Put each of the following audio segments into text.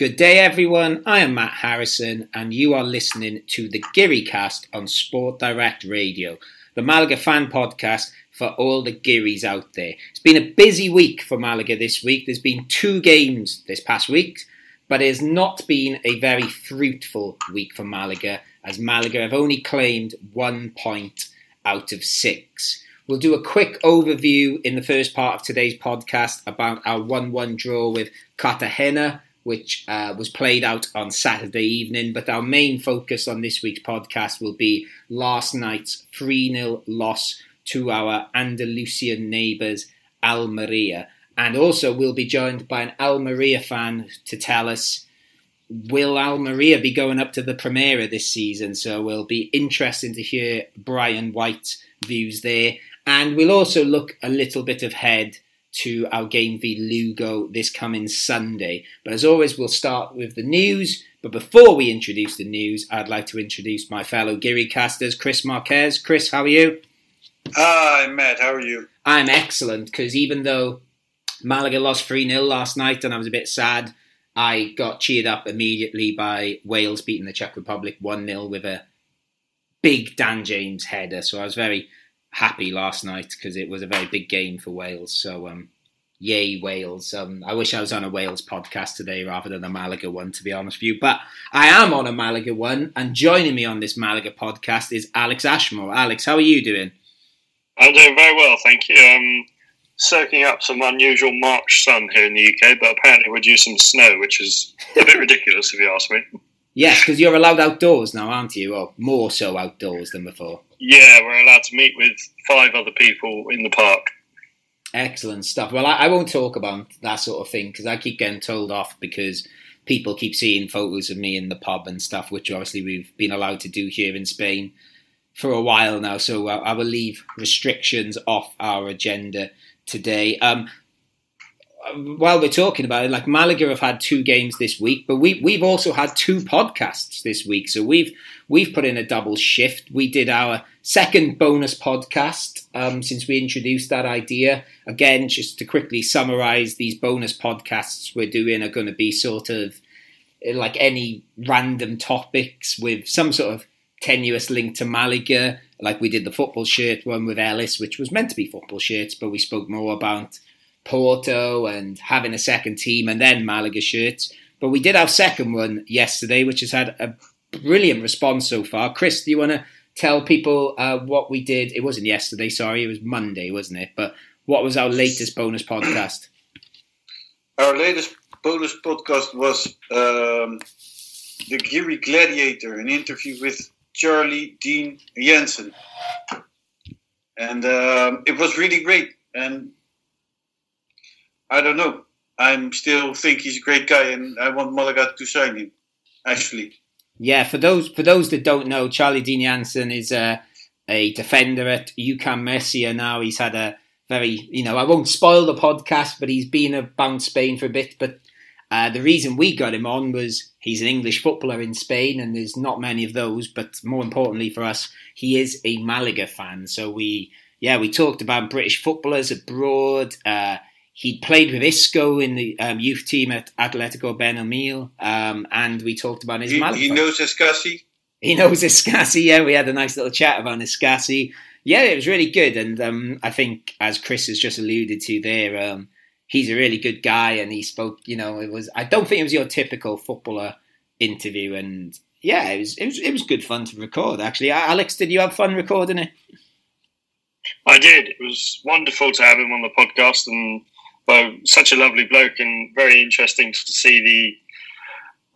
Good day, everyone. I am Matt Harrison, and you are listening to the Geary Cast on Sport Direct Radio, the Malaga fan podcast for all the Gearys out there. It's been a busy week for Malaga this week. There's been two games this past week, but it has not been a very fruitful week for Malaga, as Malaga have only claimed one point out of six. We'll do a quick overview in the first part of today's podcast about our 1 1 draw with Cartagena which uh, was played out on Saturday evening. But our main focus on this week's podcast will be last night's 3 0 loss to our Andalusian neighbours, Almeria. And also, we'll be joined by an Almeria fan to tell us will Almeria be going up to the Primera this season? So we'll be interested to hear Brian White's views there. And we'll also look a little bit ahead to our game v Lugo this coming Sunday. But as always, we'll start with the news. But before we introduce the news, I'd like to introduce my fellow Geary casters, Chris Marquez. Chris, how are you? Hi, Matt. How are you? I'm excellent because even though Malaga lost 3 0 last night and I was a bit sad, I got cheered up immediately by Wales beating the Czech Republic 1 0 with a big Dan James header. So I was very happy last night because it was a very big game for Wales. So, um, yay Wales! Um, I wish I was on a Wales podcast today rather than a Malaga one, to be honest with you. But I am on a Malaga one, and joining me on this Malaga podcast is Alex Ashmore. Alex, how are you doing? I'm doing very well, thank you. Um, soaking up some unusual March sun here in the UK, but apparently we're due some snow, which is a bit ridiculous if you ask me. Yes, because you're allowed outdoors now, aren't you? Or more so outdoors than before. Yeah, we're allowed to meet with five other people in the park. Excellent stuff. Well, I, I won't talk about that sort of thing because I keep getting told off because people keep seeing photos of me in the pub and stuff, which obviously we've been allowed to do here in Spain for a while now. So I, I will leave restrictions off our agenda today. Um, while we're talking about it, like Malaga have had two games this week, but we we've also had two podcasts this week. So we've we've put in a double shift. We did our second bonus podcast um, since we introduced that idea. Again, just to quickly summarize, these bonus podcasts we're doing are going to be sort of eh, like any random topics with some sort of tenuous link to Malaga. Like we did the football shirt one with Ellis, which was meant to be football shirts, but we spoke more about Porto and having a second team and then Malaga shirts. But we did our second one yesterday, which has had a brilliant response so far. Chris, do you want to tell people uh, what we did? It wasn't yesterday, sorry, it was Monday, wasn't it? But what was our latest bonus podcast? Our latest bonus podcast was um, the Geary Gladiator, an interview with Charlie Dean Jensen. And um, it was really great. And I don't know. I'm still think he's a great guy, and I want Malaga to sign him. Actually. Yeah, for those for those that don't know, Charlie Dean Jansen is a a defender at UCAM Murcia now. He's had a very, you know, I won't spoil the podcast, but he's been about Spain for a bit. But uh, the reason we got him on was he's an English footballer in Spain, and there's not many of those. But more importantly for us, he is a Malaga fan. So we, yeah, we talked about British footballers abroad. Uh, he played with Isco in the um, youth team at Atletico Benamiel, um, and we talked about his. He, he knows Escassi. He knows Escassi. Yeah, we had a nice little chat about Escassi. Yeah, it was really good, and um, I think as Chris has just alluded to there, um, he's a really good guy, and he spoke. You know, it was. I don't think it was your typical footballer interview, and yeah, it was. It was. It was good fun to record. Actually, Alex, did you have fun recording it? I did. It was wonderful to have him on the podcast, and well, such a lovely bloke and very interesting to see the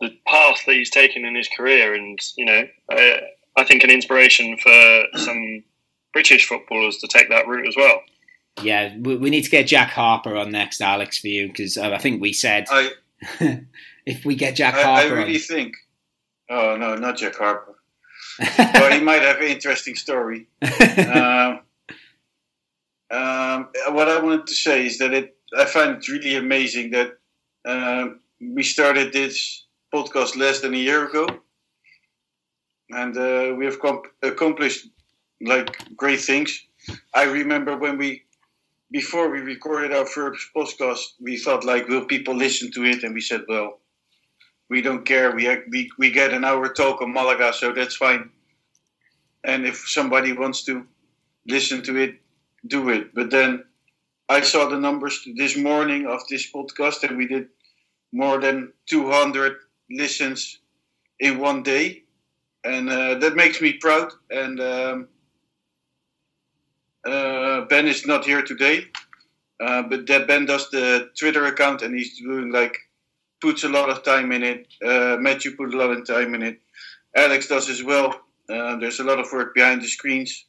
the path that he's taken in his career, and you know, I, I think an inspiration for some British footballers to take that route as well. Yeah, we, we need to get Jack Harper on next, Alex, for you because uh, I think we said I, if we get Jack I, Harper, I really on, think. Oh no, not Jack Harper. but he might have an interesting story. um, um, what I wanted to say is that it I find it really amazing that um, we started this podcast less than a year ago, and uh, we have comp- accomplished like great things. I remember when we before we recorded our first podcast, we thought like, will people listen to it? And we said, well, we don't care. We, we we get an hour talk on Malaga, so that's fine. And if somebody wants to listen to it, do it. But then I saw the numbers this morning of this podcast, and we did more than 200 listens in one day, and uh, that makes me proud. And um, uh, Ben is not here today, uh, but that Ben does the Twitter account, and he's doing like puts a lot of time in it. Uh, Matthew put a lot of time in it. Alex does as well. Uh, there's a lot of work behind the screens.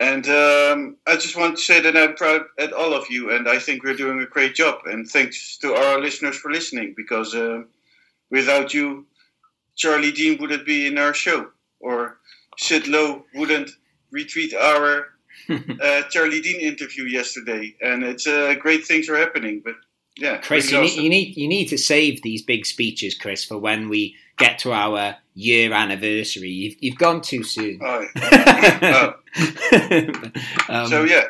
And um, I just want to say that I'm proud at all of you, and I think we're doing a great job. And thanks to our listeners for listening, because uh, without you, Charlie Dean wouldn't be in our show, or Sid Lowe wouldn't retweet our uh, Charlie Dean interview yesterday. And it's uh, great things are happening. But yeah, Chris, you need, you need you need to save these big speeches, Chris, for when we get to our year anniversary. You've, you've gone too soon. Oh, oh. um, so yeah,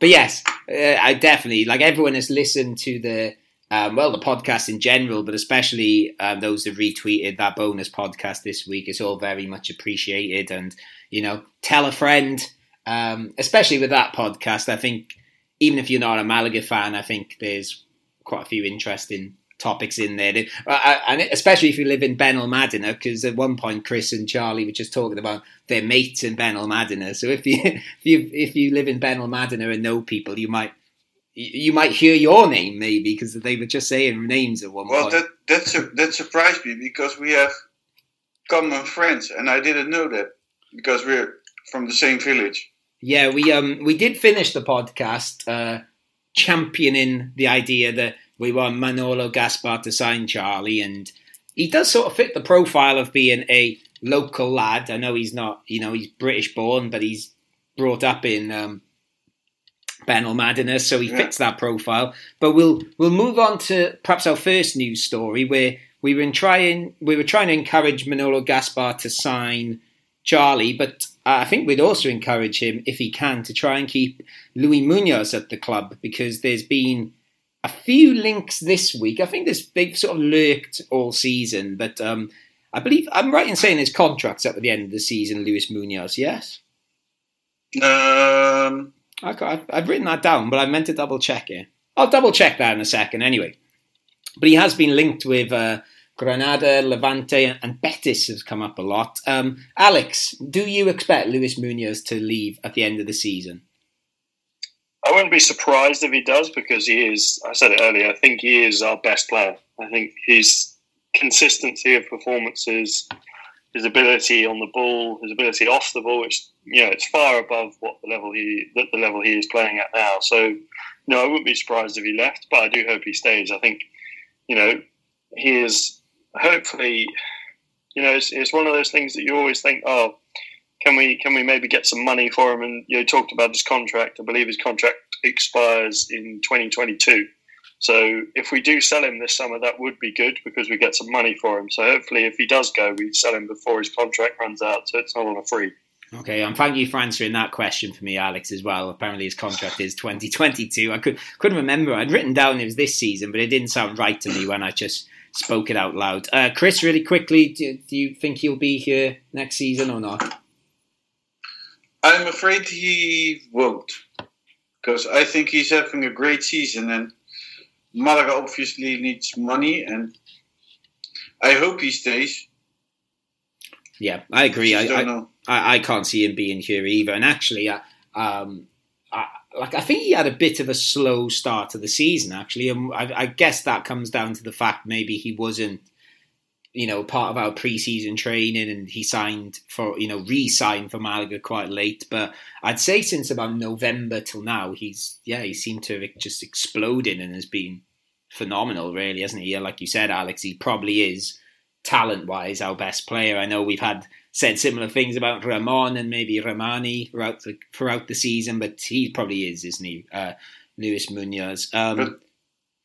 but yes, uh, I definitely like everyone has listened to the um, well the podcast in general, but especially um, those that retweeted that bonus podcast this week. It's all very much appreciated, and you know, tell a friend. Um, especially with that podcast, I think even if you're not a Malaga fan, I think there's quite a few interesting topics in there, uh, and especially if you live in Benalmadena, because at one point Chris and Charlie were just talking about their mates in Benalmadena. So if you if you if you live in Benalmadena and know people, you might you might hear your name maybe because they were just saying names at one well, point. that that's a, that surprised me because we have common friends, and I didn't know that because we're from the same village. Yeah, we um we did finish the podcast uh, championing the idea that we want Manolo Gaspar to sign Charlie, and he does sort of fit the profile of being a local lad. I know he's not, you know, he's British born, but he's brought up in um, Benalmadena, so he Yeah. fits that profile. But we'll we'll move on to perhaps our first news story where we were trying we were trying to encourage Manolo Gaspar to sign Charlie, but I think we'd also encourage him if he can to try and keep Louis Munoz at the club because there's been a few links this week. I think this they've sort of lurked all season, but um, I believe I'm right in saying his contract's up at the end of the season. Luis Munoz, yes. Um, I I've written that down, but I meant to double check it. I'll double check that in a second anyway. But he has been linked with uh, Granada, Levante, and Betis has come up a lot. Um, Alex, do you expect Luis Munoz to leave at the end of the season? I wouldn't be surprised if he does because he is. I said it earlier. I think he is our best player. I think his consistency of performances, his ability on the ball, his ability off the ball, which you know, it's far above what the level he the, the level he is playing at now. So, no, I wouldn't be surprised if he left, but I do hope he stays. I think, you know, he is hopefully, you know, it's, it's one of those things that you always think, oh, can we can we maybe get some money for him? And you talked about his contract. I believe his contract expires in 2022. So if we do sell him this summer, that would be good because we get some money for him. So hopefully, if he does go, we sell him before his contract runs out, so it's not on a free. Okay, and thank you for answering that question for me, Alex, as well. Apparently, his contract is 2022. I could, couldn't remember. I'd written down it was this season, but it didn't sound right to me when I just spoke it out loud. Uh, Chris, really quickly, do, do you think he'll be here next season or not? I'm afraid he won't because I think he's having a great season, and Malaga obviously needs money, and I hope he stays. Yeah, I agree. I, don't I, know. I, I can't see him being here either. And actually, I, um, I, like I think he had a bit of a slow start to the season. Actually, and I, I guess that comes down to the fact maybe he wasn't, you know, part of our preseason training, and he signed for, you know, re-signed for Malaga quite late. But I'd say since about November till now, he's yeah, he seemed to have just exploded and has been phenomenal, really, hasn't he? Yeah, like you said, Alex, he probably is talent wise our best player. I know we've had said similar things about Ramon and maybe Rahmani throughout the throughout the season, but he probably is, isn't he? Uh, Luis Munoz. Um, But-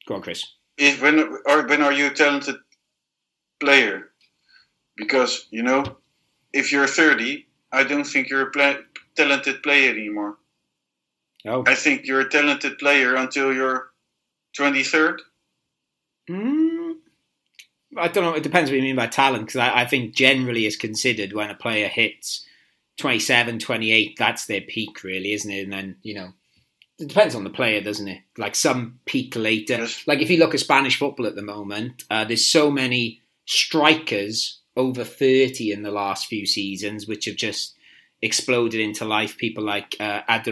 go on, Chris. When or when are you talented player? Because you know, if you're 30, I don't think you're a talented player anymore. Oh, I think you're a talented player until you're 23rd. mm, I don't know. It depends what you mean by talent because I, I think generally is considered when a player hits 27, 28, that's their peak, really, isn't it? And then you know, it depends on the player, doesn't it? Like some peak later. Yes. Like if you look at Spanish football at the moment, uh, there's so many strikers over 30 in the last few seasons, which have just exploded into life. People like uh, at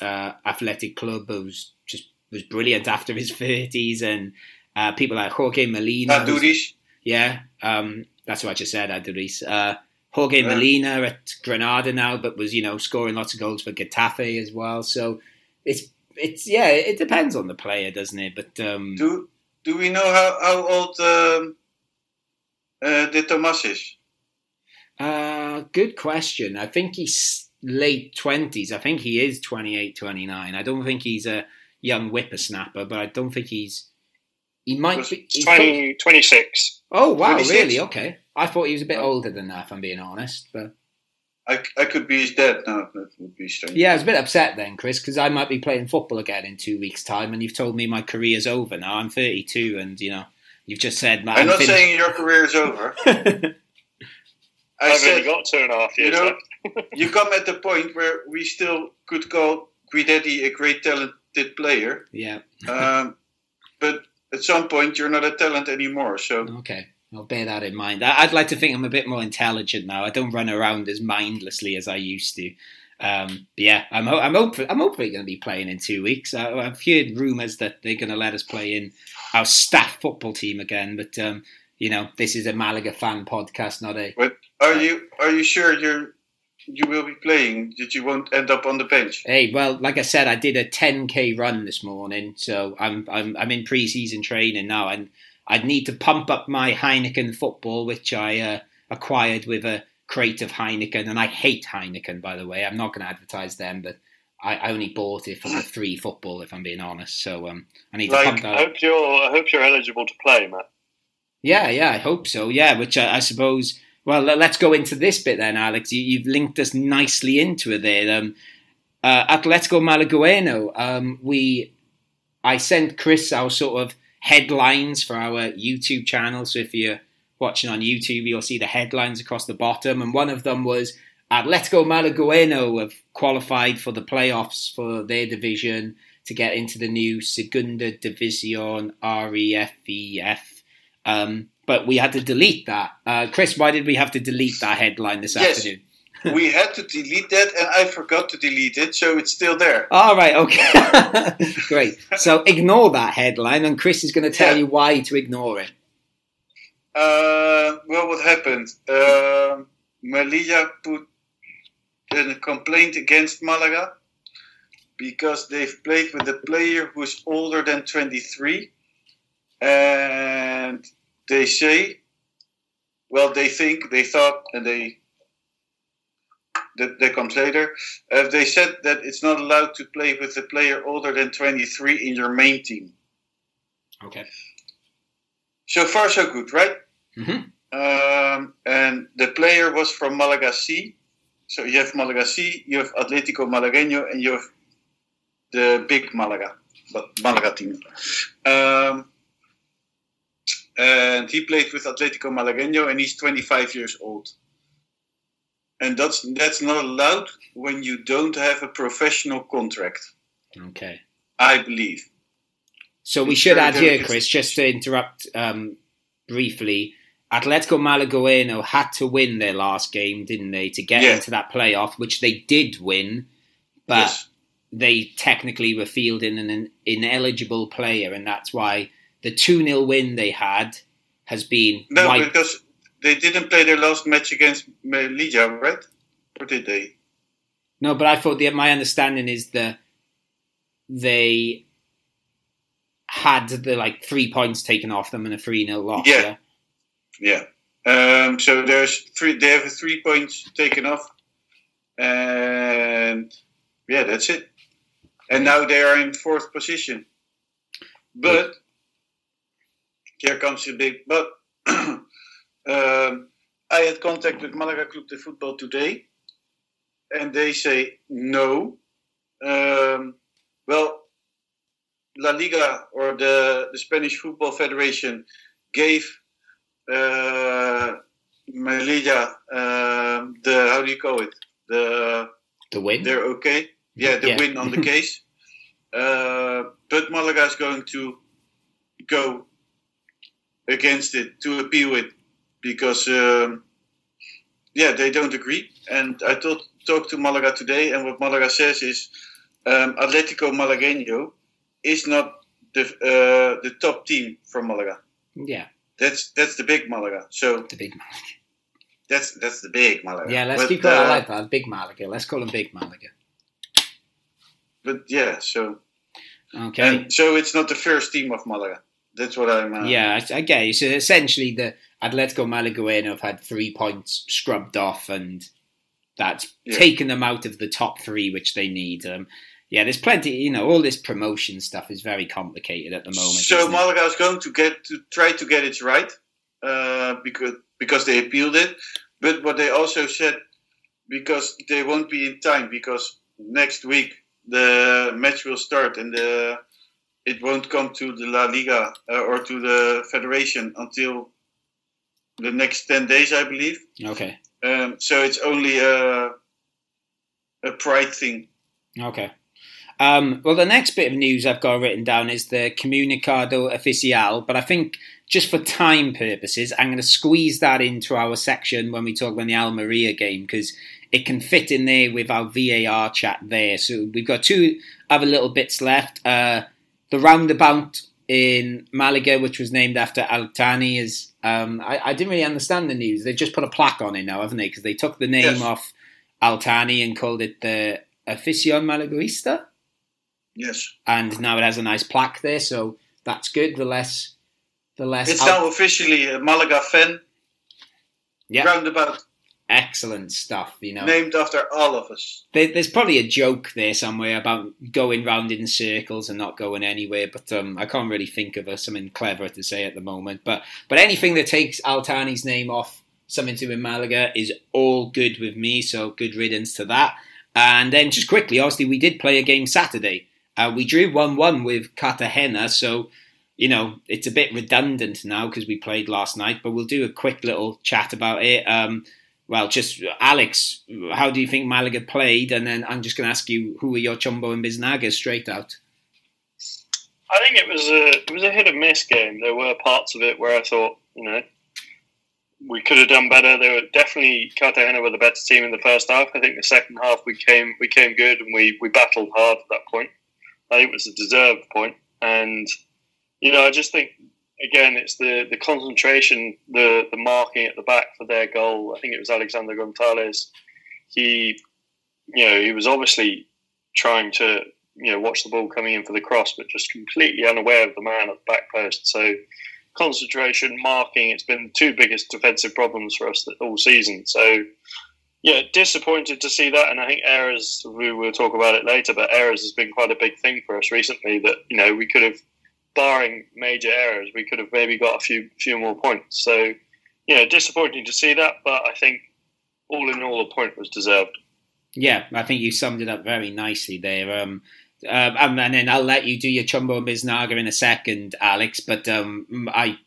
uh, Athletic Club, who's just was brilliant after his 30s, and uh, people like Jorge Molina. Aduriz. yeah, um, that's what I just said, Aduriz. Uh, Jorge Yeah. Molina at Granada now, but was you know scoring lots of goals for Getafe as well. So it's it's yeah, it depends on the player, doesn't it? But um, Do do we know how, how old um, uh, De Tomas is? uh, good question. I think he's late twenties. I think he is 28, 29. I don't think he's a young whippersnapper, but I don't think he's. He might be. he's 20, 26. Oh wow! 26. Really? Okay. I thought he was a bit older than that. If I'm being honest, but I, I could be his dad now. That would be strange. yeah, I was a bit upset then, Chris, because I might be playing football again in two weeks' time, and you've told me my career's over now. I'm 32, and you know, you've just said, "Man, I'm not fin- saying your career is over. I I've only said got two and a half you know- left. you come at the point where we still could call Guidetti a great talented player, yeah, um, but at some point you're not a talent anymore. So okay. I'll bear that in mind. I- I'd like to think I'm a bit more intelligent now. I don't run around as mindlessly as I used to. Um, but yeah, I'm ho- I'm hopefully I'm hopefully going to be playing in two weeks. I, I've heard rumours that they're going to let us play in our staff football team again, but um, you know, this is a Malaga fan podcast, not a But are you are you sure you're you will be playing? That you won't end up on the bench? Hey, well, like I said, I did a 10k run this morning, so I'm I'm I'm in pre-season training now, and I'd need to pump up my Heineken football, which I uh, acquired with a crate of Heineken, and I hate Heineken, by the way. I'm not going to advertise them, but I, I only bought it for the free football, if I'm being honest. So um, I need Like, to pump that. I hope you're. I hope you're eligible to play, Matt. Yeah, yeah, I hope so. Yeah, which I, I suppose. Well, let's go into this bit then, Alex. You, you've linked us nicely into it there. Um, uh, Atletico Malagueno. Um, we, I sent Chris our sort of headlines for our YouTube channel. So if you're watching on YouTube, you'll see the headlines across the bottom, and one of them was Atletico Malagueno have qualified for the playoffs for their division to get into the new Segunda División RFEF. Um, but we had to delete that. Uh, Chris, why did we have to delete that headline this Yes. afternoon? we had to delete that, and I forgot to delete it, so it's still there. All right, okay. Great. So ignore that headline, and Chris is going to tell Yeah. you why to ignore it. Uh, well, what happened? Um Melilla put a complaint against Malaga because they've played with a player who's older than 23, and they say, well, they think, they thought, and they that, that comes later. Uh, they said that it's not allowed to play with a player older than 23 in your main team. Okay. So far, so good, right? hmm Um, and the player was from Malaga C. So you have Malaga C, you have Atletico Malagueño, and you have the big Malaga, but Malaga team. Um, and he played with Atletico Malagueño, and he's 25 years old. And that's that's not allowed when you don't have a professional contract, Okay. I believe. So we It's should add here. Chris, just to interrupt um, briefly. Atletico Malagueno had to win their last game, didn't they, to get Yeah. into that playoff, which they did win, but yes. they technically were fielding an ineligible player, and that's why the 2 0 win they had has been No, because they didn't play their last match against Melilla, right? Or did they? No, but I thought the, my understanding is that they had the like three points taken off them and a 3 0 loss. Yeah. Yeah. Um, so there's three. They have three points taken off, and yeah, that's it. And now they are in fourth position. But here comes the big but. um, I had contact with Malaga Club de Football today, and they say no. Um, well, La Liga or the, the Spanish Football Federation gave uh, Melilla, um, the how do you call it? The The win. they're okay. Yeah, the Yeah. win on the case. Uh, but Malaga is going to go against it to appeal it because um, yeah they don't agree. And I talked talked to Malaga today, and what Malaga says is um, Atletico Malagueño is not the uh, the top team from Malaga. Yeah, That's that's the big Malaga. So the big. Malaga. That's that's the big Malaga. Yeah, let's but, keep calling uh, it like that. Big Malaga. Let's call him Big Malaga. But yeah, so Okay. and so it's not the first team of Malaga. That's what I'm. Uh, Yeah, I, I get you. So essentially, the Atletico Malagueño have had three points scrubbed off, and that's Yeah. taken them out of the top three, which they need. Um, yeah, there's plenty. You know, all this promotion stuff is very complicated at the moment. So? Malaga is going to get to try to get it right uh, because because they appealed it. But what they also said because they won't be in time because next week the match will start and the it won't come to the La Liga uh, or to the federation until the next ten days, I believe. okay, Um, so it's only a a pride thing. okay. Um, well, the next bit of news I've got written down is the Comunicado Oficial, but I think just for time purposes, I'm going to squeeze that into our section when we talk about the Almeria game because it can fit in there with our VAR chat there. So we've got two other little bits left. Uh, the roundabout in Malaga, which was named after Al-Thani, is um, I, I didn't really understand the news. They've just put a plaque on it now, haven't they? Because they took the name Yes. off Al-Thani and called it the Afición Malaguista Yes, and now it has a nice plaque there, so that's good. The less, the less. it's now officially a Malaga fan yeah, roundabout excellent stuff. You know, named after all of us. there, there's probably a joke there somewhere about going round in circles and not going anywhere, but um, I can't really think of a, something clever to say at the moment. But but anything that takes Al-Thani's name off something to do in Malaga is all good with me. So good riddance to that. And then just quickly, obviously, we did play a game Saturday. Uh, we drew one-one with Cartagena, so you know it's a bit redundant now because we played last night. But we'll do a quick little chat about it. Um, well, just Alex, how do you think Malaga played? And then I'm just going to ask you, who were your Chumbo and Biznaga straight out? I think it was a it was a hit and miss game. There were parts of it where I thought, you know, we could have done better. There were definitely Cartagena were the better team in the first half. I think the second half we came we came good and we, we battled hard at that point. I think it was a deserved point. And you know, I just think again it's the, the concentration, the the marking at the back for their goal. I think it was Alexander Gonzalez. He you know, he was obviously trying to you know, watch the ball coming in for the cross, but just completely unaware of the man at the back post. So concentration, marking, it's been the two biggest defensive problems for us all season. So yeah, disappointed to see that, and I think errors. We will talk about it later, but errors has been quite a big thing for us recently. That you know we could have, barring major errors, we could have maybe got a few few more points. So you know, disappointing to see that, but I think all in all, a point was deserved. Yeah, I think you summed it up very nicely there. Um, uh, and, and then I'll let you do your Chumbo Biznaga in a second, Alex. But um, I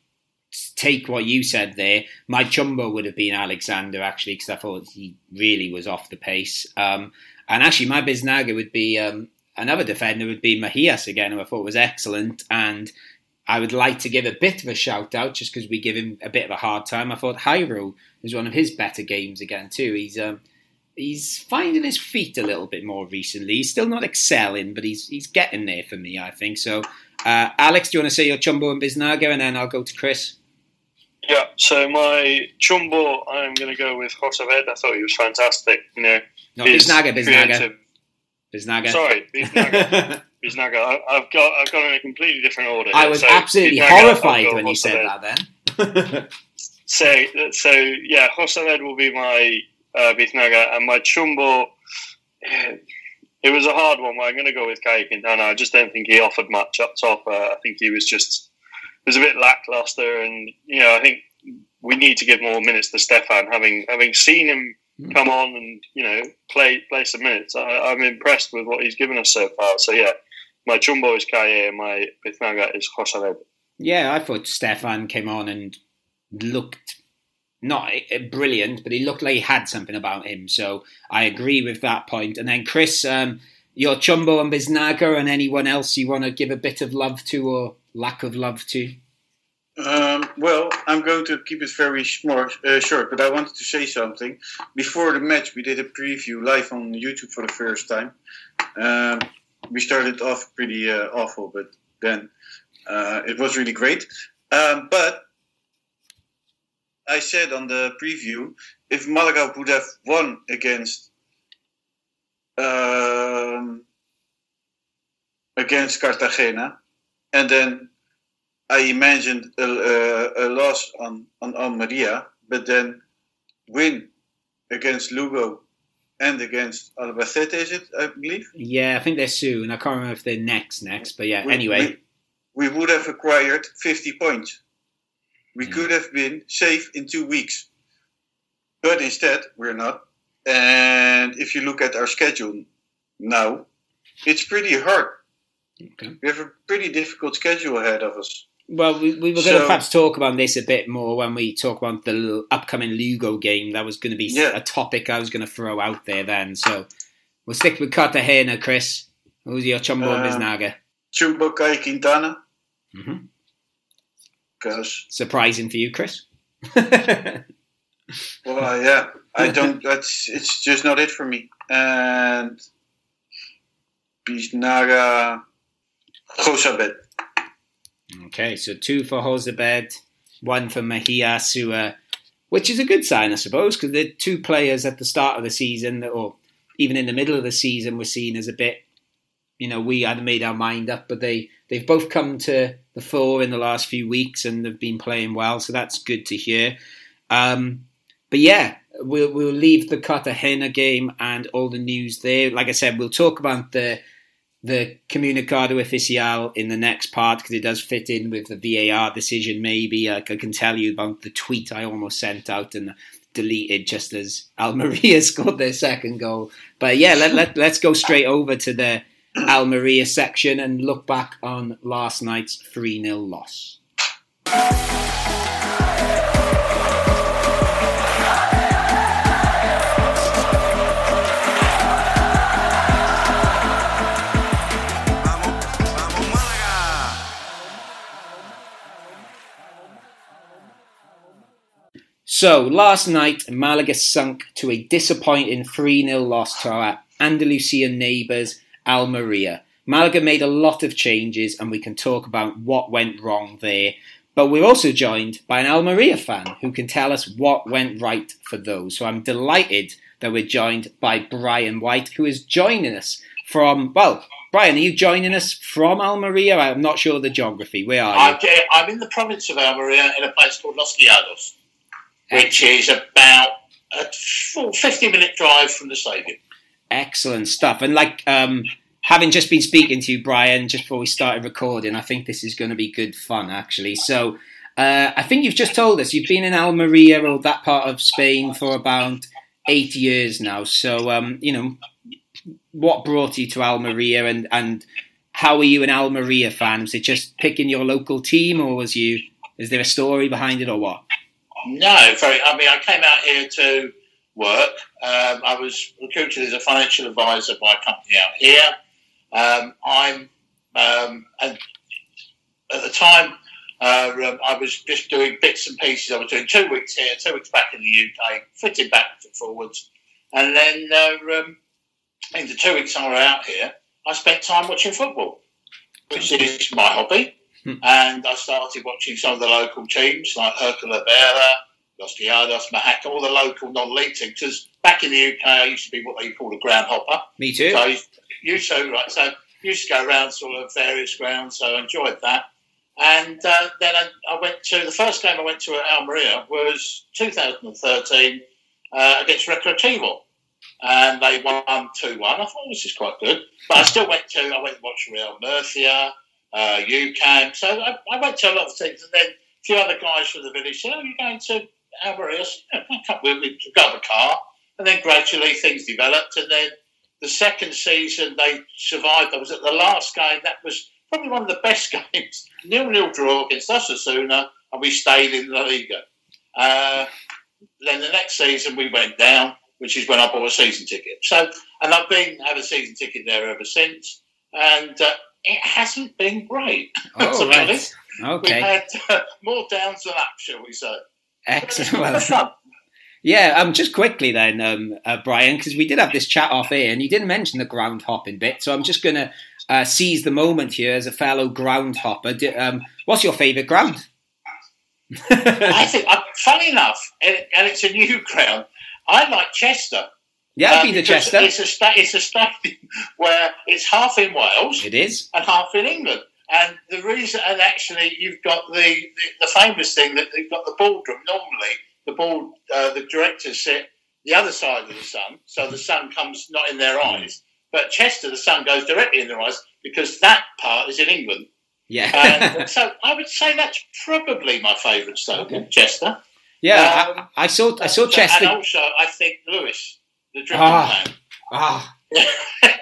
take what you said there. My Chumbo would have been Alexander actually, because I thought he really was off the pace. Um, and actually, my Biznaga would be um, another defender would be Mahias again, who I thought was excellent. And I would like to give a bit of a shout out just because we give him a bit of a hard time. I thought Jairo was one of his better games again too. He's um, he's finding his feet a little bit more recently. He's still not excelling, but he's he's getting there for me. I think so. Uh, Alex, do you want to say your Chumbo and Biznaga, and then I'll go to Chris. Yeah, so my Chumbo, I'm going to go with Jozabed. I thought he was fantastic. You know, No, Biznaga, Biznaga, Biznaga. Sorry, Biznaga. Biznaga. I, I've got I've got in a completely different order. I was So, absolutely Biznaga, horrified when you said that. Then. So so yeah, Jozabed will be my uh, Biznaga, and my Chumbo. It was a hard one. but I'm going to go with Caye Quintana. I just don't think he offered much up top. Uh, I think he was just was a bit lackluster, and you know I think we need to give more minutes to Stefan. Having having seen him Hmm. come on and you know play play some minutes, I, I'm impressed with what he's given us so far. So yeah, my Chumbo is Caye, and my Bithnaga is Jozabed. Yeah, I thought Stefan came on and looked not brilliant, but he looked like he had something about him. So I agree with that point. And then Chris, um, your Chumbo and Biznaga, and anyone else you want to give a bit of love to or lack of love to? Um, well, I'm going to keep it very smart, uh, short, but I wanted to say something. Before the match, we did a preview live on YouTube for the first time. Um, we started off pretty uh, awful, but then uh, it was really great. Um, but I said on the preview, if Malaga would have won against um, against Cartagena, and then I imagined a, a, a loss on, on Almeria, but then win against Lugo and against Albacete, is it, I believe? Yeah, I think they're soon. I can't remember if they're next, next, but yeah, we, anyway. We, we, would have acquired 50 points. We mm. could have been safe in two weeks. But instead, we're not. And if you look at our schedule now, it's pretty hard. Okay. We have a pretty difficult schedule ahead of us. Well, we, we were so, going to perhaps talk about this a bit more when we talk about the upcoming Lugo game. That was going to be yeah. a topic I was going to throw out there then. So we'll stick with Cartagena, Chris. Who's your Chumbo uh, Biznaga? Chumbo Caye Quintana. Mm-hmm. Surprising for you, Chris. well, yeah, I don't. That's it's just not it for me. And Biznaga Jozabed. Okay, so two for Jozabed, one for Mahia Sua, which is a good sign, I suppose, because the two players at the start of the season, or even in the middle of the season, were seen as a bit, you know, we had made our mind up, but they they've both come to the fore in the last few weeks and they've been playing well, so that's good to hear. Um, but yeah, we'll we'll leave the Cartagena game and all the news there. Like I said, we'll talk about the the comunicado oficial in the next part because it does fit in with the VAR decision. Maybe I can tell you about the tweet I almost sent out and deleted just as Almeria scored their second goal. But yeah, let, let, let's go straight over to the Almeria section and look back on last night's 3 0 loss. So, last night, Malaga sunk to a disappointing 3 0 loss to our Andalusian neighbours, Almeria. Malaga made a lot of changes, and we can talk about what went wrong there. But we're also joined by an Almeria fan who can tell us what went right for those. So I'm delighted that we're joined by Brian White, who is joining us from, well, Brian, are you joining us from Almeria? I'm not sure the geography. Where are you? Okay, uh, I'm in the province of Almeria in a place called Los Gallardos which is about a full 50 minute drive from the stadium. Excellent stuff. And like um, having just been speaking to you, Brian, just before we started recording, I think this is going to be good fun, actually. So uh, I think you've just told us you've been in Almeria or that part of Spain for about eight years now. So, um, you know, what brought you to Almeria and, and how are you an Almeria fan? Was it just picking your local team or was you, is there a story behind it or what? No, very. I mean, I came out here to work. Um, I was recruited as a financial advisor by a company out here. Um, I'm um, and at the time uh, um, I was just doing bits and pieces. I was doing two weeks here, two weeks back in the UK, fitting back and forwards, and then uh, um, in the two weeks I was out here, I spent time watching football, which is my hobby. Hmm. And I started watching some of the local teams like Herculana Vera, Los Gallardos, Mahak, all the local non-league teams. Because back in the UK, I used to be what they call a ground hopper. Me too. So I used to, right, so used to go around sort of various grounds, so I enjoyed that. And uh, then I, I, went to the first game I went to at Almeria was 2013 uh, against Recreativo, and they won two one. I thought oh, this is quite good, but I still went to I went to watch Real Murcia, uh, UCAM. So I, I, went to a lot of things, and then a few other guys from the village said, "Oh, you're going to Almeria?" Yeah, we, we got the car, and then gradually things developed, and then the second season they survived. I was at the last game. That was probably one of the best games. Nil nil draw against Osasuna, and we stayed in La Liga. Uh, then the next season we went down, which is when I bought a season ticket. So, and I've been have a season ticket there ever since, and uh, it hasn't been great. Oh, be right. We've had uh, more downs than ups, shall we say? Excellent. Well, yeah, um, just quickly then, um, uh, Brian, because we did have this chat off air, and you didn't mention the ground hopping bit, so I'm just going to uh, seize the moment here as a fellow ground hopper. D- um, what's your favourite ground? I think, uh, funny enough, and, and it's a new ground. I like Chester. Yeah, to because Chester. It's a sta- it's a stadium where it's half in Wales It is. and half in England. And the reason, and actually, you've got the, the, the famous thing that they've got the ballroom. Normally, the ball, uh, the directors sit the other side of the sun, so the sun comes not in their eyes. But Chester, the sun goes directly in their eyes because that part is in England. Yeah. So I would say that's probably my favourite stadium, Chester. yeah, Um, I, I saw I saw Chester. And also, I think Lewes, the Ah. Ah,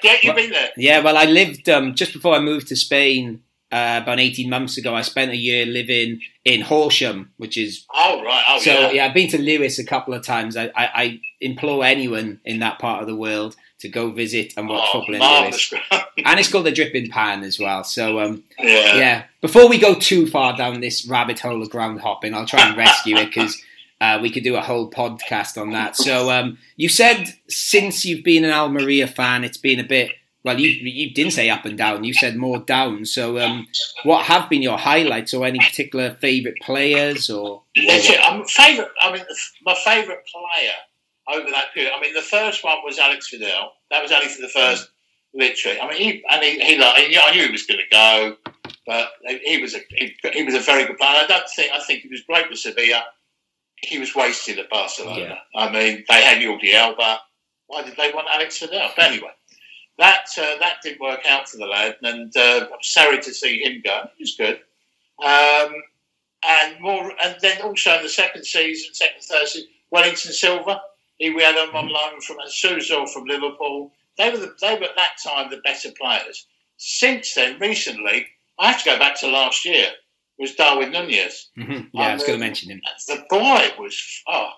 yeah, you've been there. yeah, well, I lived um, just before I moved to Spain uh, about 18 months ago. I spent a year living in Horsham, which is Oh, right. Oh, so yeah. yeah. I've been to Lewes a couple of times. I, I, I implore anyone in that part of the world to go visit and watch Oh, football in Lewes. And it's called the Dripping Pan as well. So um, yeah. yeah, before we go too far down this rabbit hole of ground hopping, I'll try and rescue it because uh, we could do a whole podcast on that. So um, you said since you've been an Almeria fan, it's been a bit. Well, you you didn't say up and down. You said more down. So, um, what have been your highlights, or any particular favourite players, or? I'm favourite. I mean, my favourite player over that period. I mean, the first one was Aleix Vidal. That was only for the first literally. I mean, he and he, he like, I knew he was going to go, but he was a he, he was a very good player. I don't think I think he was great with Sevilla. He was wasted at Barcelona. Yeah. I mean, they had Jordi Alba. Why did they want Aleix Vidal? But anyway, that uh, that didn't work out for the lad, and uh, I'm sorry to see him go. He was good. Um, and more, and then also in the second season, second third season, Wellington Silva. He we had him on loan from Suso from Liverpool. They were the, they were at that time the better players. Since then, recently, I have to go back to last year. Was Darwin Nunez? Mhm. Yeah, I was going to mention him. The boy was oh,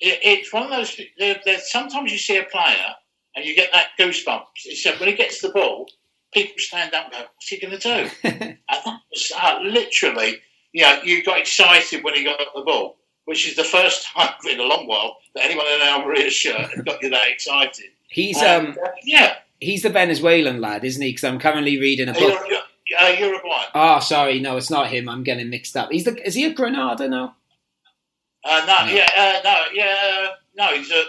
it, it's one of those. There, there, sometimes you see a player and you get that goosebumps. He said when he gets the ball, people stand up and go, "What's he going to do?" And that was uh, literally, you know, you got excited when he got the ball, which is the first time in a long while that anyone in an Almeria shirt got you that excited. He's um uh, yeah, he's the Venezuelan lad, isn't he? Because I'm currently reading a book. Ur- Ur- uh, Uruguay. Oh, sorry, no, it's not him. I'm getting mixed up. He's the is he a Granada now? Uh, no, No. yeah, uh, no, yeah, no, he's at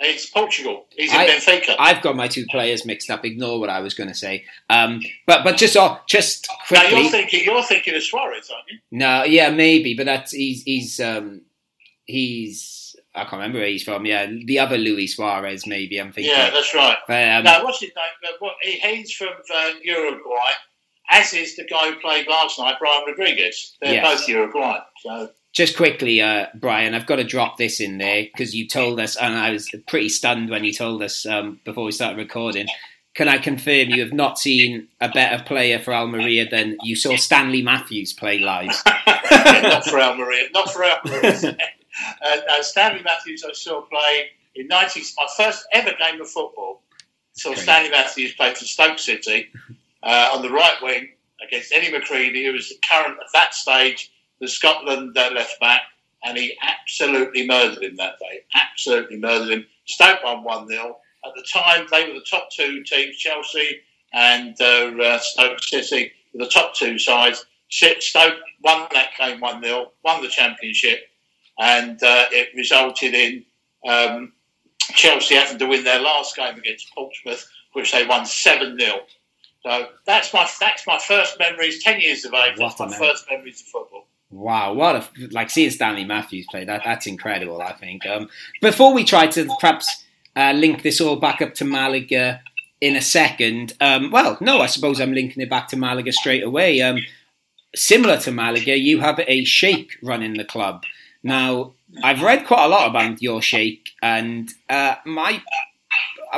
it's Portugal. He's in I- Benfica. I've got my two players mixed up. Ignore what I was going to say. Um, but but just oh, just now quickly. you're thinking you're thinking of Suarez, aren't you? No, yeah, maybe, but that's he's he's um he's I can't remember where he's from. Yeah, the other Luis Suarez, maybe I'm thinking. Yeah, that's right. But, um, no, what's his name? Uh, What, he's from uh, Uruguay, as is the guy who played last night, Brian Rodriguez. They're Yes. both Uruguayan. So just quickly, uh, Brian, I've got to drop this in there because you told us, and I was pretty stunned when you told us um, before we started recording. Can I confirm you have not seen a better player for Almeria than you saw Stanley Matthews play live? not for Almeria, not for Almeria. uh, no, Stanley Matthews, I saw play in 90, my first ever game of football. Saw Okay. Stanley Matthews play for Stoke City uh, on the right wing against Eddie McCreadie, who was the current at that stage the Scotland uh, left back, and he absolutely murdered him that day. Absolutely murdered him. Stoke won 1 0. At the time, they were the top two teams, Chelsea and uh, uh, Stoke City, were the top two sides. Stoke won that game 1 0, won the championship, and uh, it resulted in um, Chelsea having to win their last game against Portsmouth, which they won 7 0. So that's my that's my first memories. Ten years of age. That's my memory. first memories of football. Wow, what a like seeing Stanley Matthews play that that's incredible. I think. Um, before we try to perhaps uh, link this all back up to Malaga in a second, um, well, no, I suppose I'm linking it back to Malaga straight away. Um, similar to Malaga, you have a sheikh running the club. Now, I've read quite a lot about your sheikh, and uh, my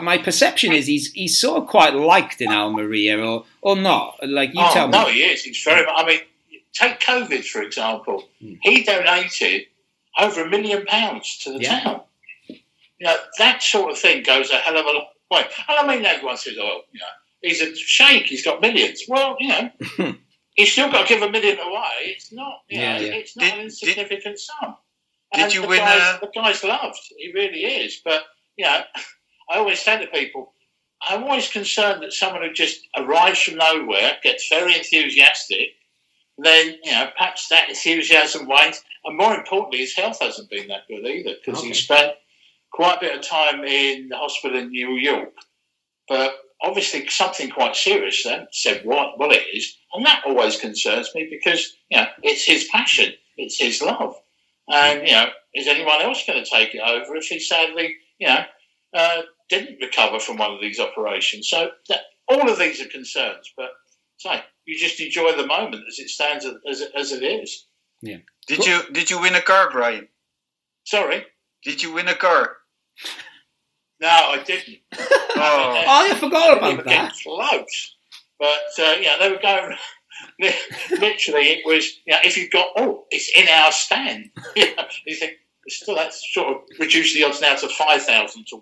my perception is he's he's sort of quite liked in Almeria, or or not. Like you oh, tell me. no, he is. He's very. I mean, take COVID for example. Hmm. He donated over a million pounds to the Yeah. town. You know, that sort of thing goes a hell of a long way. And I mean, everyone says, oh, you know, he's a sheikh, he's got millions. Well, you know, he's still got to give a million away. It's not, you Yeah, know, yeah. it's not Did- an insignificant sum. did you the win, Guy's, uh, the guy's loved. He really is. But, you know, I always say to people, I'm always concerned that someone who just arrives from nowhere, gets very enthusiastic, then, you know, perhaps that enthusiasm wanes. And more importantly, his health hasn't been that good either because Okay. he spent quite a bit of time in the hospital in New York. But obviously, something quite serious then said what, what it is. And that always concerns me because, you know, it's his passion, it's his love. And, you know, is anyone else going to take it over if he sadly, you know, uh, didn't recover from one of these operations? So that, all of these are concerns. But say, you just enjoy the moment as it stands as, as it is. Did you did you win a car, Brian? Sorry. Did you win a car? No, I didn't. Oh, Oh, I forgot about were that. getting close. But, uh, yeah, they were going... Literally, it was, you know, if you've got, oh, it's in our stand. you you think, still, that's sort of reduced the odds now to 5,000 to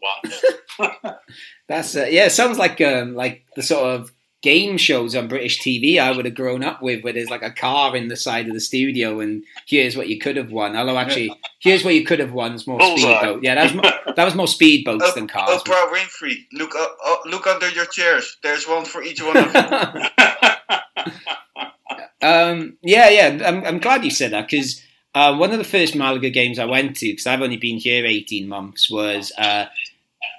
1. That's uh, yeah. It sounds like um, like the sort of game shows on British TV I would have grown up with, where there's like a car in the side of the studio, and here's what you could have won. Although actually, here's what you could have won is more Bullseye. speedboat. Yeah, that was more, that was more speedboats Op- than cars. Oprah Winfrey, look up, oh, look under your chairs. There's one for each one of you. um, yeah, yeah. I'm, I'm glad you said that because uh, one of the first Malaga games I went to, because I've only been here 18 months, was uh,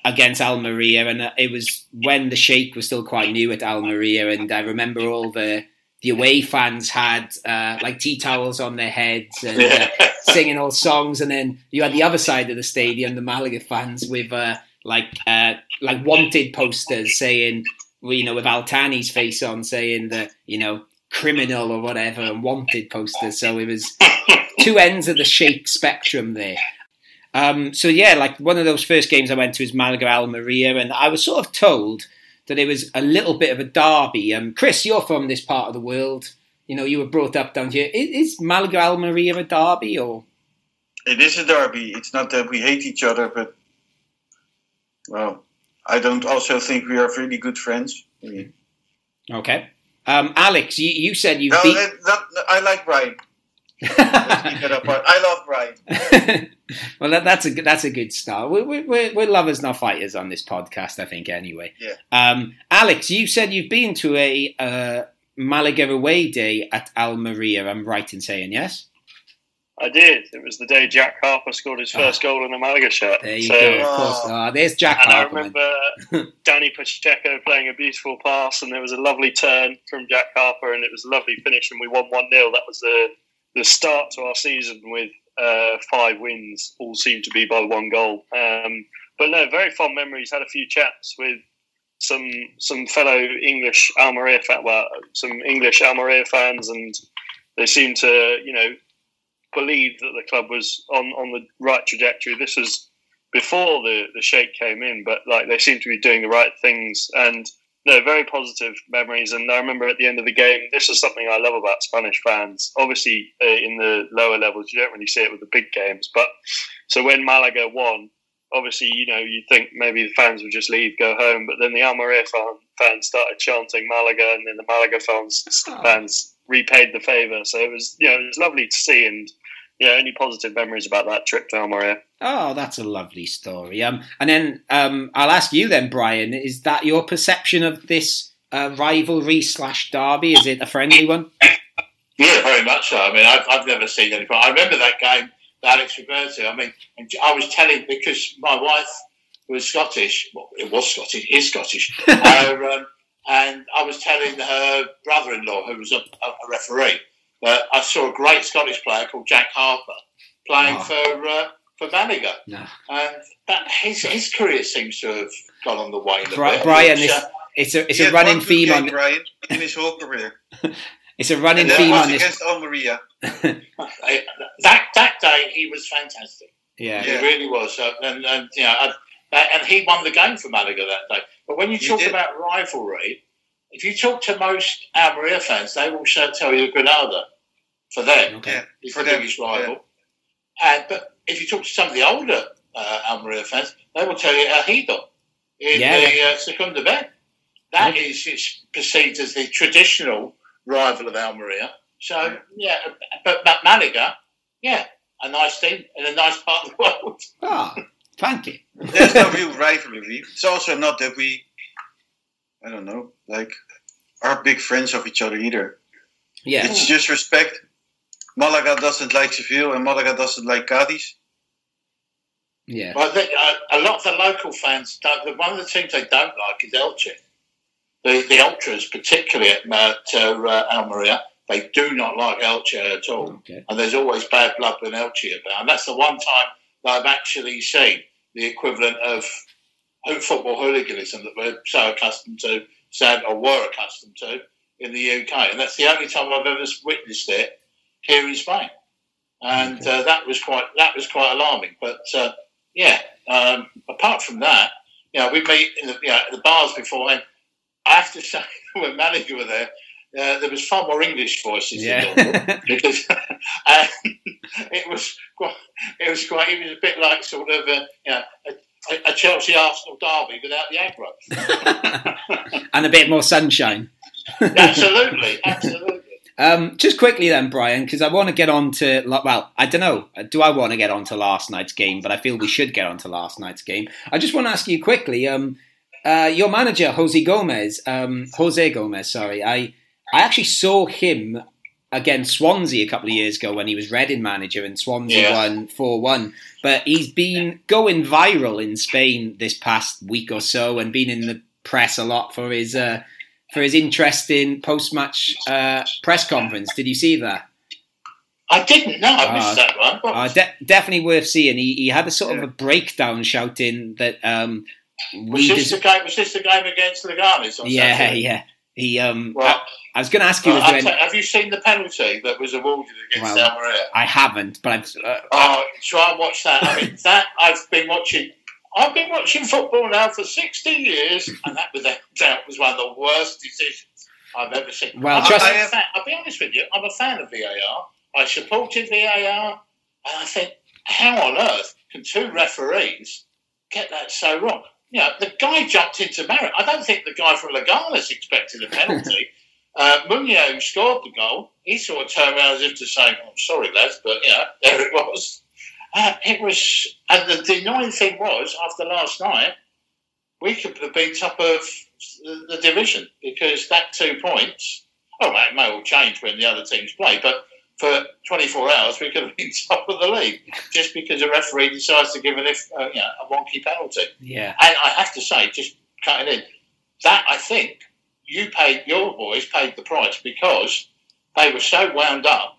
against Almeria, and uh, it was when the Sheikh was still quite new at Almeria, and I remember all the the away fans had uh, like tea towels on their heads and uh, singing all songs, and then you had the other side of the stadium, the Malaga fans with uh, like uh, like wanted posters saying, you know, with Al-Thani's face on, saying that you know criminal or whatever, and wanted posters. So it was two ends of the Sheikh spectrum there. Um, so yeah, like one of those first games I went to was Malaga Almeria, and I was sort of told that it was a little bit of a derby. Um, Chris, you're from this part of the world. You know, you were brought up down here. Is, is Malaga Almeria a derby or? It is a derby. It's not that we hate each other, but well, I don't also think we are really good friends. Okay. Um, Alex, you, you said you beat. that, that, I like Brian. Keep that apart. I love Brian. well, that, that's a good- that's a good start. We're, we're, we're we're lovers, not fighters, on this podcast. I think, anyway. Yeah. Um, Alex, you said you've been to a uh, Malaga away day at Almeria. I'm right in saying yes. I did. It was the day Jack Harper scored his first goal in a Malaga shirt. There you so, go. Of course. Ah, there's Jack And I remember Danny Pacheco playing a beautiful pass, and there was a lovely turn from Jack Harper, and it was a lovely finish, and we won 1 0. That was the, the start to our season with uh, five wins, all seemed to be by one goal. Um, but no, very fond memories. Had a few chats with some some fellow English Almeria fan, well, some English Almeria fans, and they seemed to, you know, believe that the club was on, on the right trajectory. This was before the, the Sheikh came in, but like they seemed to be doing the right things and no, very positive memories. And I remember at the end of the game, this is something I love about Spanish fans. Obviously, uh, in the lower levels, you don't really see it with the big games. But so when Malaga won, obviously, you know, you think maybe the fans would just leave, go home. But then the Almeria fan, fans started chanting Malaga, and then the Malaga fans, fans repaid the favour. So it was, you know, it was lovely to see. And yeah, only positive memories about that trip to Almeria. Oh, that's a lovely story. Um, and then um, I'll ask you then, Brian. Is that your perception of this uh, rivalry slash derby? Is it a friendly one? Yeah, very much so. I mean, I've, I've never seen anything. I remember that game that Alex referred to. I mean, I was telling because my wife was Scottish. Well, it was Scottish. Is Scottish. uh, um, and I was telling her brother-in-law, who was a, a, a referee, that I saw a great Scottish player called Jack Harper playing Oh. for uh, for Malaga, No. and that his his career seems to have gone on the wane a Bri- bit. Brian, which, uh, It's a it's He a running theme game, on Brian in his whole career. it's a running And theme was on this. against Almeria. that that day he was fantastic. Yeah. He really was, uh, and, and you know, and, and he won the game for Malaga that day. But when you talk did. about rivalry, if you talk to most Almeria fans, they will say- tell you Granada for them Okay. Yeah, is for the them, biggest rival. And but if you talk to some of the older uh, Almeria fans, they will tell you El Ejido in Yeah. the uh, Segunda B. That is it's perceived as the traditional rival of Almeria. So yeah, but, but Malaga, yeah, a nice team in a nice part of the world. Ah, thank you. There's no real rivalry. It's also not that we, I don't know, like are big friends of each other either. Yeah, It's just respect. Malaga doesn't like Seville and Malaga doesn't like Cadiz. yeah, Well, they, uh, a lot of the local fans, don't, one of the teams they don't like is Elche. The, the ultras, particularly at, at uh, Almeria, they do not like Elche at all. okay, And there's always bad blood with Elche about. And that's the one time that I've actually seen the equivalent of football hooliganism that we're so accustomed to, sad or were accustomed to in the UK. And that's the only time I've ever witnessed it here in Spain. And uh, that was quite that was quite alarming. But uh, yeah, um, apart from that, you know, we meet in the, you know, the bars before. I have to say, when Malaga were there, uh, there was far more English voices yeah, because and it was quite, it was quite it was a bit like sort of a, you know, a, a Chelsea Arsenal derby without the aggro. and a bit more sunshine. absolutely, absolutely. Um, just quickly then, Brian, because I want to get on to well, I don't know. Do I want to get on to last night's game? But I feel we should get on to last night's game. I just want to ask you quickly. Um, uh, your manager, Jose Gomes, um, Jose Gomes. Sorry, I I actually saw him against Swansea a couple of years ago when he was Reading manager and Swansea Yeah. won four one. But he's been going viral in Spain this past week or so and been in the press a lot for his. Uh, for his interesting post-match uh, press conference. Did you see that? I didn't know. I missed Ah. that one. Uh, de- definitely worth seeing. He, he had a sort of a breakdown shouting that um, was this the game? Was this the game against Leganes? yeah Saturday? yeah he um Well, I, I was going to ask you well, was I'll there any- tell- have you seen the penalty that was awarded against Well, Almeria? I haven't but I've uh, Oh, try and watch that. I mean, that I've been watching. I've been watching football now for 60 years, and that without doubt was one of the worst decisions I've ever seen. Well, I'm trust- a fan, I'll be honest with you, I'm a fan of VAR. I supported VAR, and I think, how on earth can two referees get that so wrong? You know, the guy jumped into Marriott. I don't think the guy from Leganes expected a penalty. uh, Munoz who scored the goal. He sort of turned around as if to say, "I'm sorry, lads, but you know, there it was." Uh, it was, and the, the annoying thing was, after last night, we could have been top of the, the division because that two points. Oh, it may all change when the other teams play, but for 24 hours we could have been top of the league just because a referee decides to give an if, uh, you know, a wonky penalty. yeah And I have to say, just cutting in, that I think you paid your boys paid the price because they were so wound up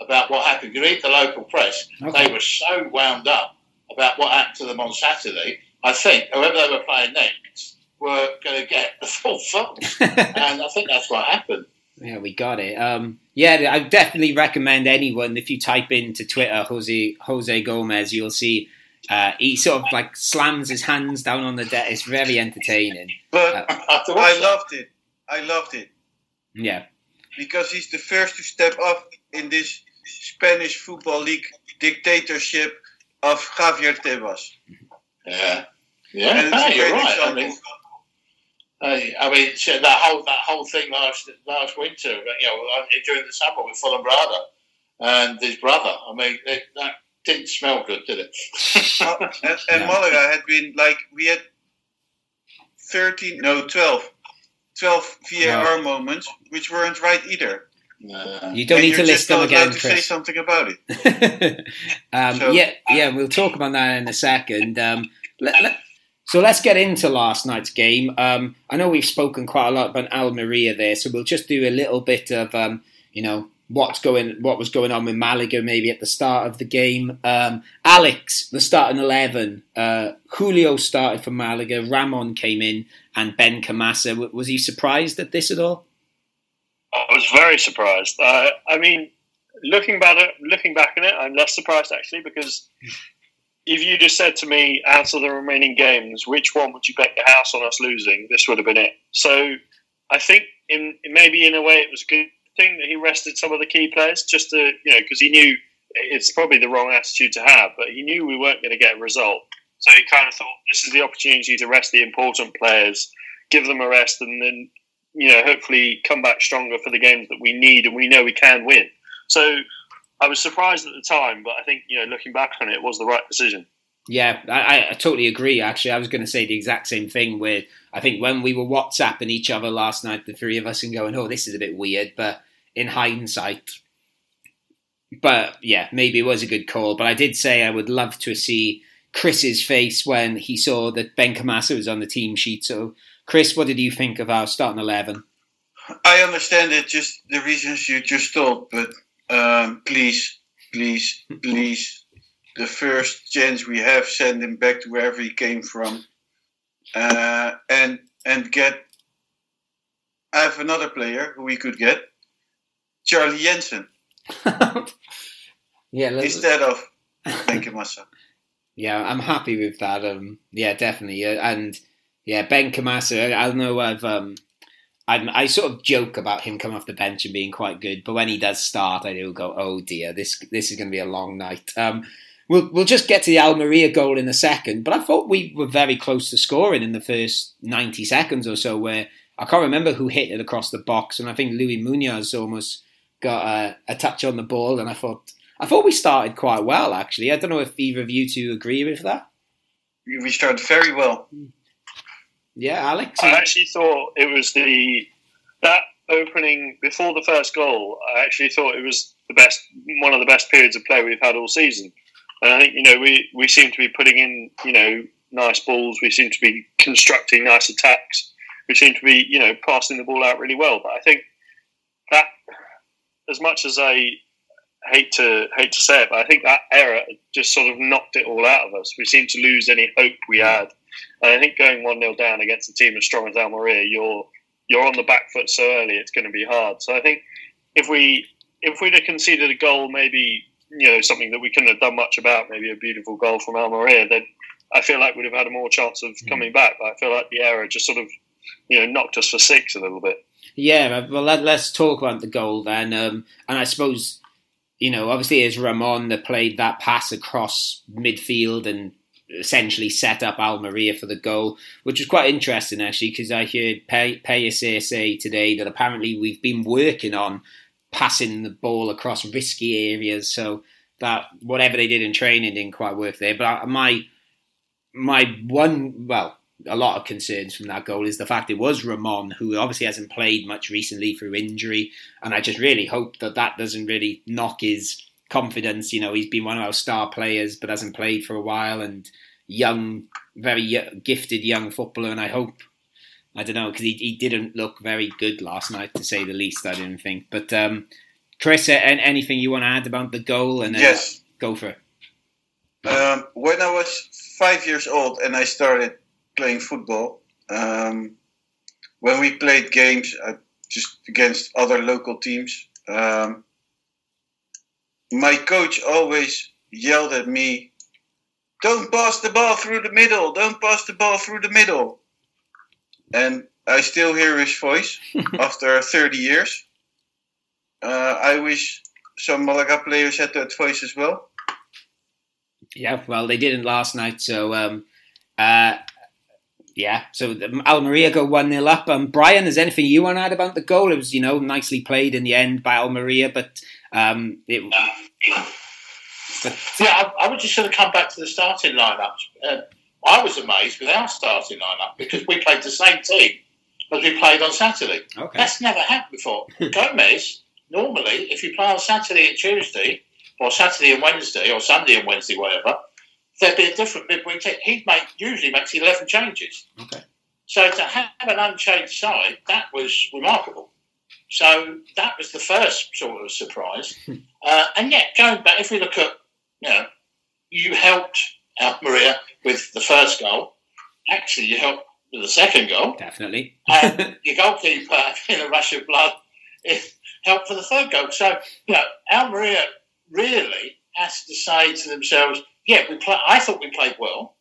about what happened. You read the local press; Okay. they were so wound up about what happened to them on Saturday. I think whoever they were playing next were going to get the full fault, and I think that's what happened. Yeah we got it. Um, yeah I definitely recommend anyone if you type into Twitter Jose Jose Gomes you'll see uh, he sort of like slams his hands down on the deck it's very entertaining. But Uh, I loved it. I loved it. Yeah. Because he's the first to step up in this Spanish football league dictatorship of Javier Tebas. yeah, yeah, And it's no, a you're right. I mean, I, I mean, that whole that whole thing last last winter, you know, uh, during the summer with Fulham Brother and his brother. I mean, it, that didn't smell good, did it? Uh, and, and Malaga had been like we had 13 no 12 12 VAR moments which weren't right either No. you don't and need to you're list them not again allowed to say Chris something about it um, So- yeah, yeah, we'll talk about that in a second. Um, let, let- so let's get into last night's game. Um, I know we've spoken quite a lot about Almeria there, so we'll just do a little bit of, um, you know, what's going, what was going on with Malaga maybe at the start of the game. Um, Alex, the starting eleven. Uh, Julio started for Malaga. Ramon came in, and Benkhemassa. Was he surprised at this at all? I was very surprised. Uh, I mean, looking back at looking back on it, I'm less surprised actually because if you just said to me out of the remaining games, which one would you bet your house on us losing? This would have been it. So I think in maybe in a way it was a good thing that he rested some of the key players just to you know because he knew it's probably the wrong attitude to have. But he knew we weren't going to get a result, so he kind of thought this is the opportunity to rest the important players, give them a rest, and then you know hopefully come back stronger for the games that we need and we know we can win. So I was surprised at the time, but I think you know looking back on it, it was the right decision. Yeah, I, I totally agree. Actually, I was going to say the exact same thing. Where I think when we were WhatsApping each other last night, the three of us, and going, "Oh, this is a bit weird," but in hindsight, but yeah, maybe it was a good call. But I did say I would love to see Chris's face when he saw that Benkhemassa was on the team sheet. So, Chris, what did you think of our starting eleven? I understand it, just the reasons you just told, but um, please, please, please the first chance we have, send him back to wherever he came from, uh, and and get. I have another player who we could get, Charlie Jensen. yeah, instead of Benkhemassa. yeah, I'm happy with that. Um, yeah, definitely, uh, and yeah, Benkhemassa. I, I know I've um, I'm, i sort of joke about him coming off the bench and being quite good, but when he does start, I do go, "Oh dear, this this is going to be a long night." Um, We'll, we'll just get to the Almeria goal in a second, but I thought we were very close to scoring in the first 90 seconds or so, where I can't remember who hit it across the box, and I think Luis Munoz almost got a, a touch on the ball, and I thought I thought we started quite well actually. I don't know if either of you two agree with that. We started very well. Yeah, Alex. I actually thought it was the that opening before the first goal. I actually thought it was the best, one of the best periods of play we've had all season. And I think you know we we seem to be putting in you know nice balls. We seem to be constructing nice attacks. We seem to be you know passing the ball out really well. But I think that as much as I hate to hate to say it, but I think that error just sort of knocked it all out of us. We seemed to lose any hope we had. And I think going one 0 down against a team as strong as Almeria, you're you're on the back foot so early. It's going to be hard. So I think if we if we'd have conceded a goal maybe you know something that we couldn't have done much about, maybe a beautiful goal from Almeria, then I feel like we'd have had a more chance of mm. coming back. But I feel like the error just sort of you know knocked us for six a little bit. Yeah, well, let, us talk about the goal then. Um, and I suppose you know, obviously, it's Ramon that played that pass across midfield and essentially set up Almeria for the goal, which was quite interesting actually, because I heard Pellicer say today that apparently we've been working on passing the ball across risky areas. So that whatever they did in training didn't quite work there. But uh, my my one well a lot of concerns from that goal is the fact it was Ramon, who obviously hasn't played much recently through injury, and I just really hope that that doesn't really knock his confidence. You know, he's been one of our star players, but hasn't played for a while, and young, very gifted young footballer, and I hope I don't know because he, he didn't look very good last night, to say the least. I didn't think. But um, Chris, anything you want to add about the goal? And yes, go for it. Um, when I was five years old and I started playing football, um, when we played games uh, just against other local teams, um, my coach always yelled at me, "Don't pass the ball through the middle! Don't pass the ball through the middle!" and I still hear his voice after 30 years. Uh, I wish some Malaga players had that voice as well. Yeah, well, they didn't last night, so um, uh, yeah. So Almeria go one 0 up. Um, Brian, is anything you want to add about the goal? It was you know nicely played in the end by Almeria, but um, it. Yeah, I, I would just sort of come back to the starting lineup. Uh, I was amazed with our starting lineup because we played the same team as we played on Saturday. Okay. That's never happened before. Gomes, normally, if you play on Saturday and Tuesday, or Saturday and Wednesday, or Sunday and Wednesday, whatever, there'd be a different midweek team. He make, usually makes 11 changes. Okay. So to have an unchanged side, that was remarkable. So that was the first sort of surprise. uh, and yet, going back, if we look at, you know, you helped Almeria with the first goal. Actually, you helped with the second goal. Definitely. and your goalkeeper, in a rush of blood, helped for the third goal. So, you know, Almeria really has to say to themselves, yeah, we play, I thought we played well,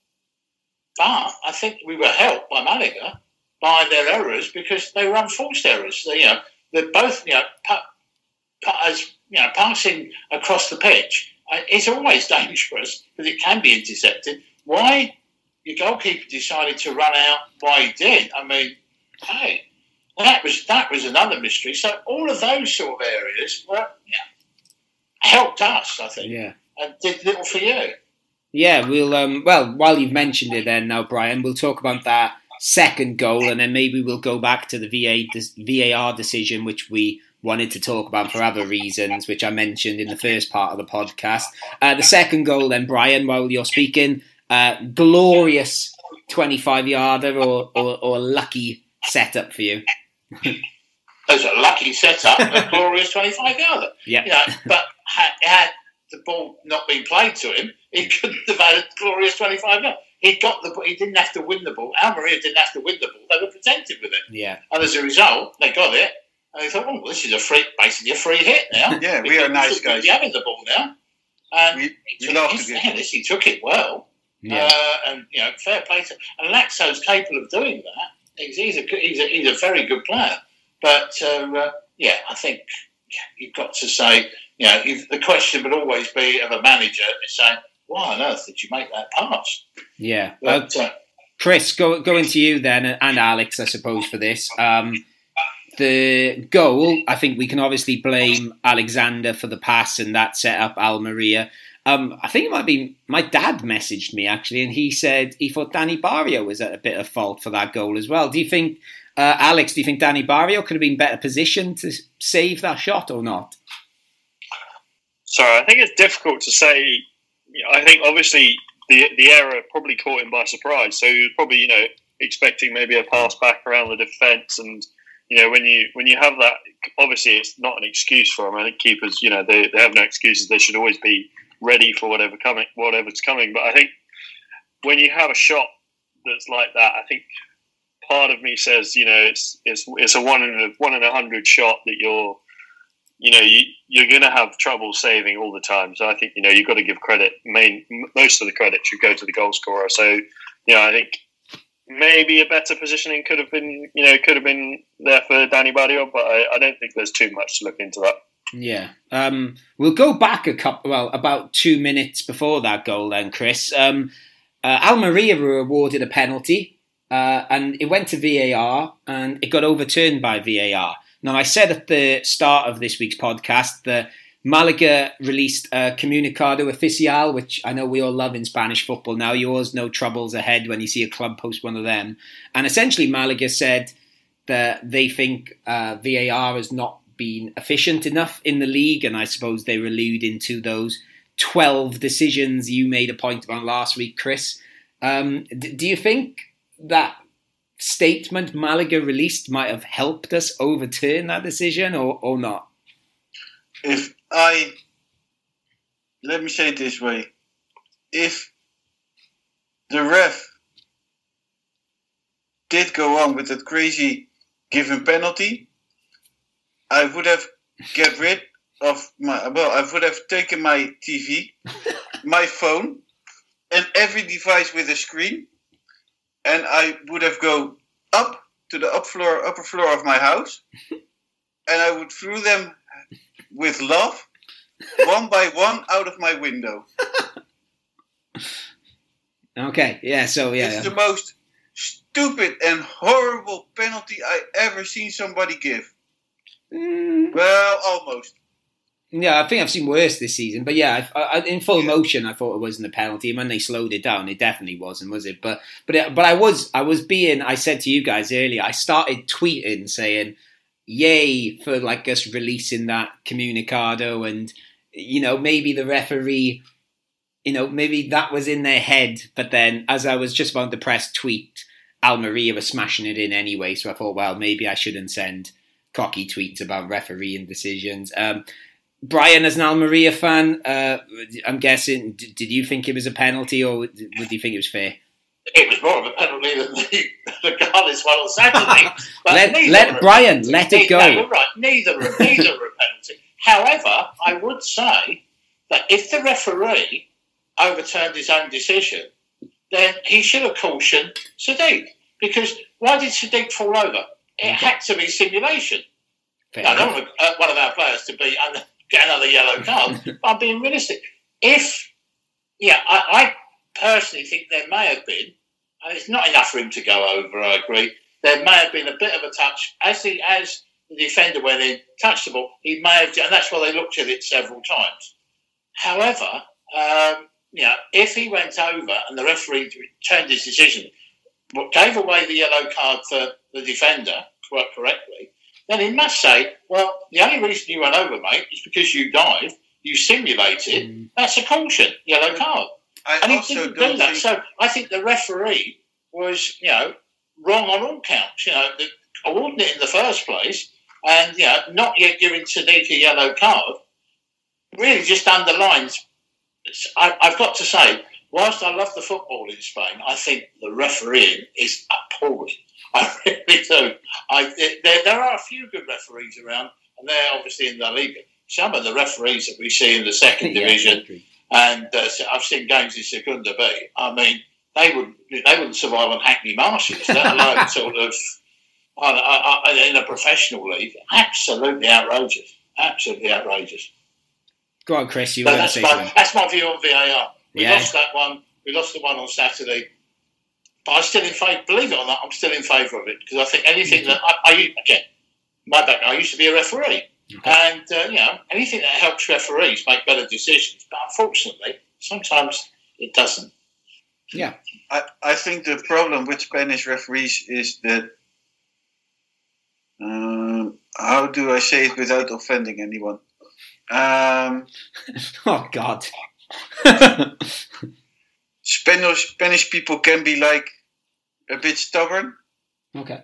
but I think we were helped by Malaga by their errors because they were unforced errors. They, you know, they're both, you know, as, you know, passing across the pitch is always dangerous because it can be intercepted. Why your goalkeeper decided to run out? Why he did? I mean, hey, that was that was another mystery. So all of those sort of areas were yeah, helped us, I think, Yeah. and did little for you. Yeah, we'll um well while you've mentioned it then now, Brian, we'll talk about that second goal and then maybe we'll go back to the VA VAR decision which we wanted to talk about for other reasons, which I mentioned in the first part of the podcast. Uh, the second goal then, Brian, while you're speaking, uh, glorious 25 yarder or, or, or lucky setup for you. It was a lucky setup, a glorious twenty-five yarder. Yeah. You know, but had, had the ball not been played to him, he couldn't have had a glorious twenty-five yarder. He got the. He didn't have to win the ball. Almeria didn't have to win the ball. They were protected with it, Yeah. and as a result, they got it. And they thought, "Oh, this is a free, basically a free hit now." Yeah, we are nice should guys. be having the ball now, and We, he we took, love he's to get fair, this, he took it well. Yeah. Uh, and you know, fair play to and Lazo's capable of doing that. He's, he's a he's a he's a very good player. But uh, uh, yeah, I think you've got to say, you know, if, the question would always be of a manager is saying, "Why on earth did you make that pass?" Yeah. Uh, But uh, Chris, go, going to you then, and Alex, I suppose, for this. Um, the goal, I think we can obviously blame Alexander for the pass and that set up Almeria. Um, I think it might be my dad messaged me actually, and he said he thought Danny Barrio was at a bit of fault for that goal as well. Do you think, uh, Alex? Do you think Danny Barrio could have been better positioned to save that shot or not? Sorry, I think it's difficult to say. I think obviously the the error probably caught him by surprise. So he was probably you know expecting maybe a pass back around the defence, and you know when you when you have that, obviously it's not an excuse for him. I think keepers, you know, they, they have no excuses. They should always be ready for whatever coming, whatever's coming. But I think when you have a shot that's like that, I think part of me says, you know, it's it's it's a one in a one in a hundred shot that you're you know, you, you're going to have trouble saving all the time. So I think, you know, you've got to give credit. Main, most of the credit should go to the goal scorer. So, you know, I think maybe a better positioning could have been, you know, could have been there for Danny Barrio, but I, I don't think there's too much to look into that. Yeah. Um, we'll go back a couple, well, about two minutes before that goal then, Chris. Um, uh, Almeria were awarded a penalty uh, and it went to VAR and it got overturned by VAR. Now, I said at the start of this week's podcast that Malaga released a Comunicado Oficial, which I know we all love in Spanish football now. You always know troubles ahead when you see a club post one of them. And essentially, Malaga said that they think uh, VAR has not been efficient enough in the league, and I suppose they were alluding to those 12 decisions you made a point about last week, Chris. Um, d- do you think that statement Malaga released might have helped us overturn that decision or, or not? if I let me say it this way, if the ref did go on with that crazy given penalty, I would have get rid of my well, I would have taken my TV, my phone, and every device with a screen, and I would have go up to the up floor, upper floor of my house, and I would throw them with love, one by one, out of my window. Okay, yeah, so yeah. It's the most stupid and horrible penalty I ever seen somebody give. Mm, Well, almost. yeah, I think I've seen worse this season, but yeah, I, I, in full motion, I thought it wasn't a penalty. And when they slowed it down, it definitely wasn't, was it? But but it, but I was I was being. I said to you guys earlier, I started tweeting saying, "Yay for like us releasing that comunicado," and you know maybe the referee, you know maybe that was in their head. But then as I was just about to press tweet, Almeria was smashing it in anyway, so I thought, well, maybe I shouldn't send cocky tweets about refereeing decisions. Um, Brian, as an Almeria fan, uh, I'm guessing, did you think it was a penalty or would you think it was fair? It was more of a penalty than the, the Garlis one on Saturday. Let- let Brian, let it go. No, you're right. Neither neither a penalty. However, I would say that if the referee overturned his own decision, then he should have cautioned Sadiq. Because why did Sadiq fall over? It had to be simulation. Fair I don't enough. want uh, one of our players to be get another yellow card. but I'm being realistic. if, yeah, I, I personally think there may have been, and it's not enough for him to go over, I agree. There may have been a bit of a touch. As the, as the defender went in, touched the ball, he may have, and that's why they looked at it several times. However, um, you know, if he went over and the referee turned his decision, gave away the yellow card for the defender quite correctly, then he must say, well, the only reason you went over, mate, is because you dived, you simulated. Mm. That's a caution, yellow card. I and he also didn't don't that. think- So I think the referee was, you know, wrong on all counts. You know, the, awarding it in the first place and, you know, not yet giving Sadiq a yellow card really just underlines. I, I've got to say, whilst I love the football in Spain, I think the refereeing is appalling. I really do. I, there, there are a few good referees around, and they're obviously in the Liga. Some of the referees that we see in the second Yeah, division, agree. And uh, I've seen games in Segunda B. I mean, they would they wouldn't survive on Hackney Marshes, let alone sort of in a professional league. Absolutely outrageous. Absolutely outrageous. Go on, Chris. You But were going to that's my, that's my view on VAR. We Yeah. lost that one. We lost the one on Saturday. But I'm still in favour. Believe it or not, I'm still in favour of it because I think anything that I, I again, my background, I used to be a referee, and uh, you know anything that helps referees make better decisions. But unfortunately, sometimes it doesn't. I, I think the problem with Spanish referees is that um, how do I say it without offending anyone? Um, Oh God. Spanish Spanish people can be like a bit stubborn. okay.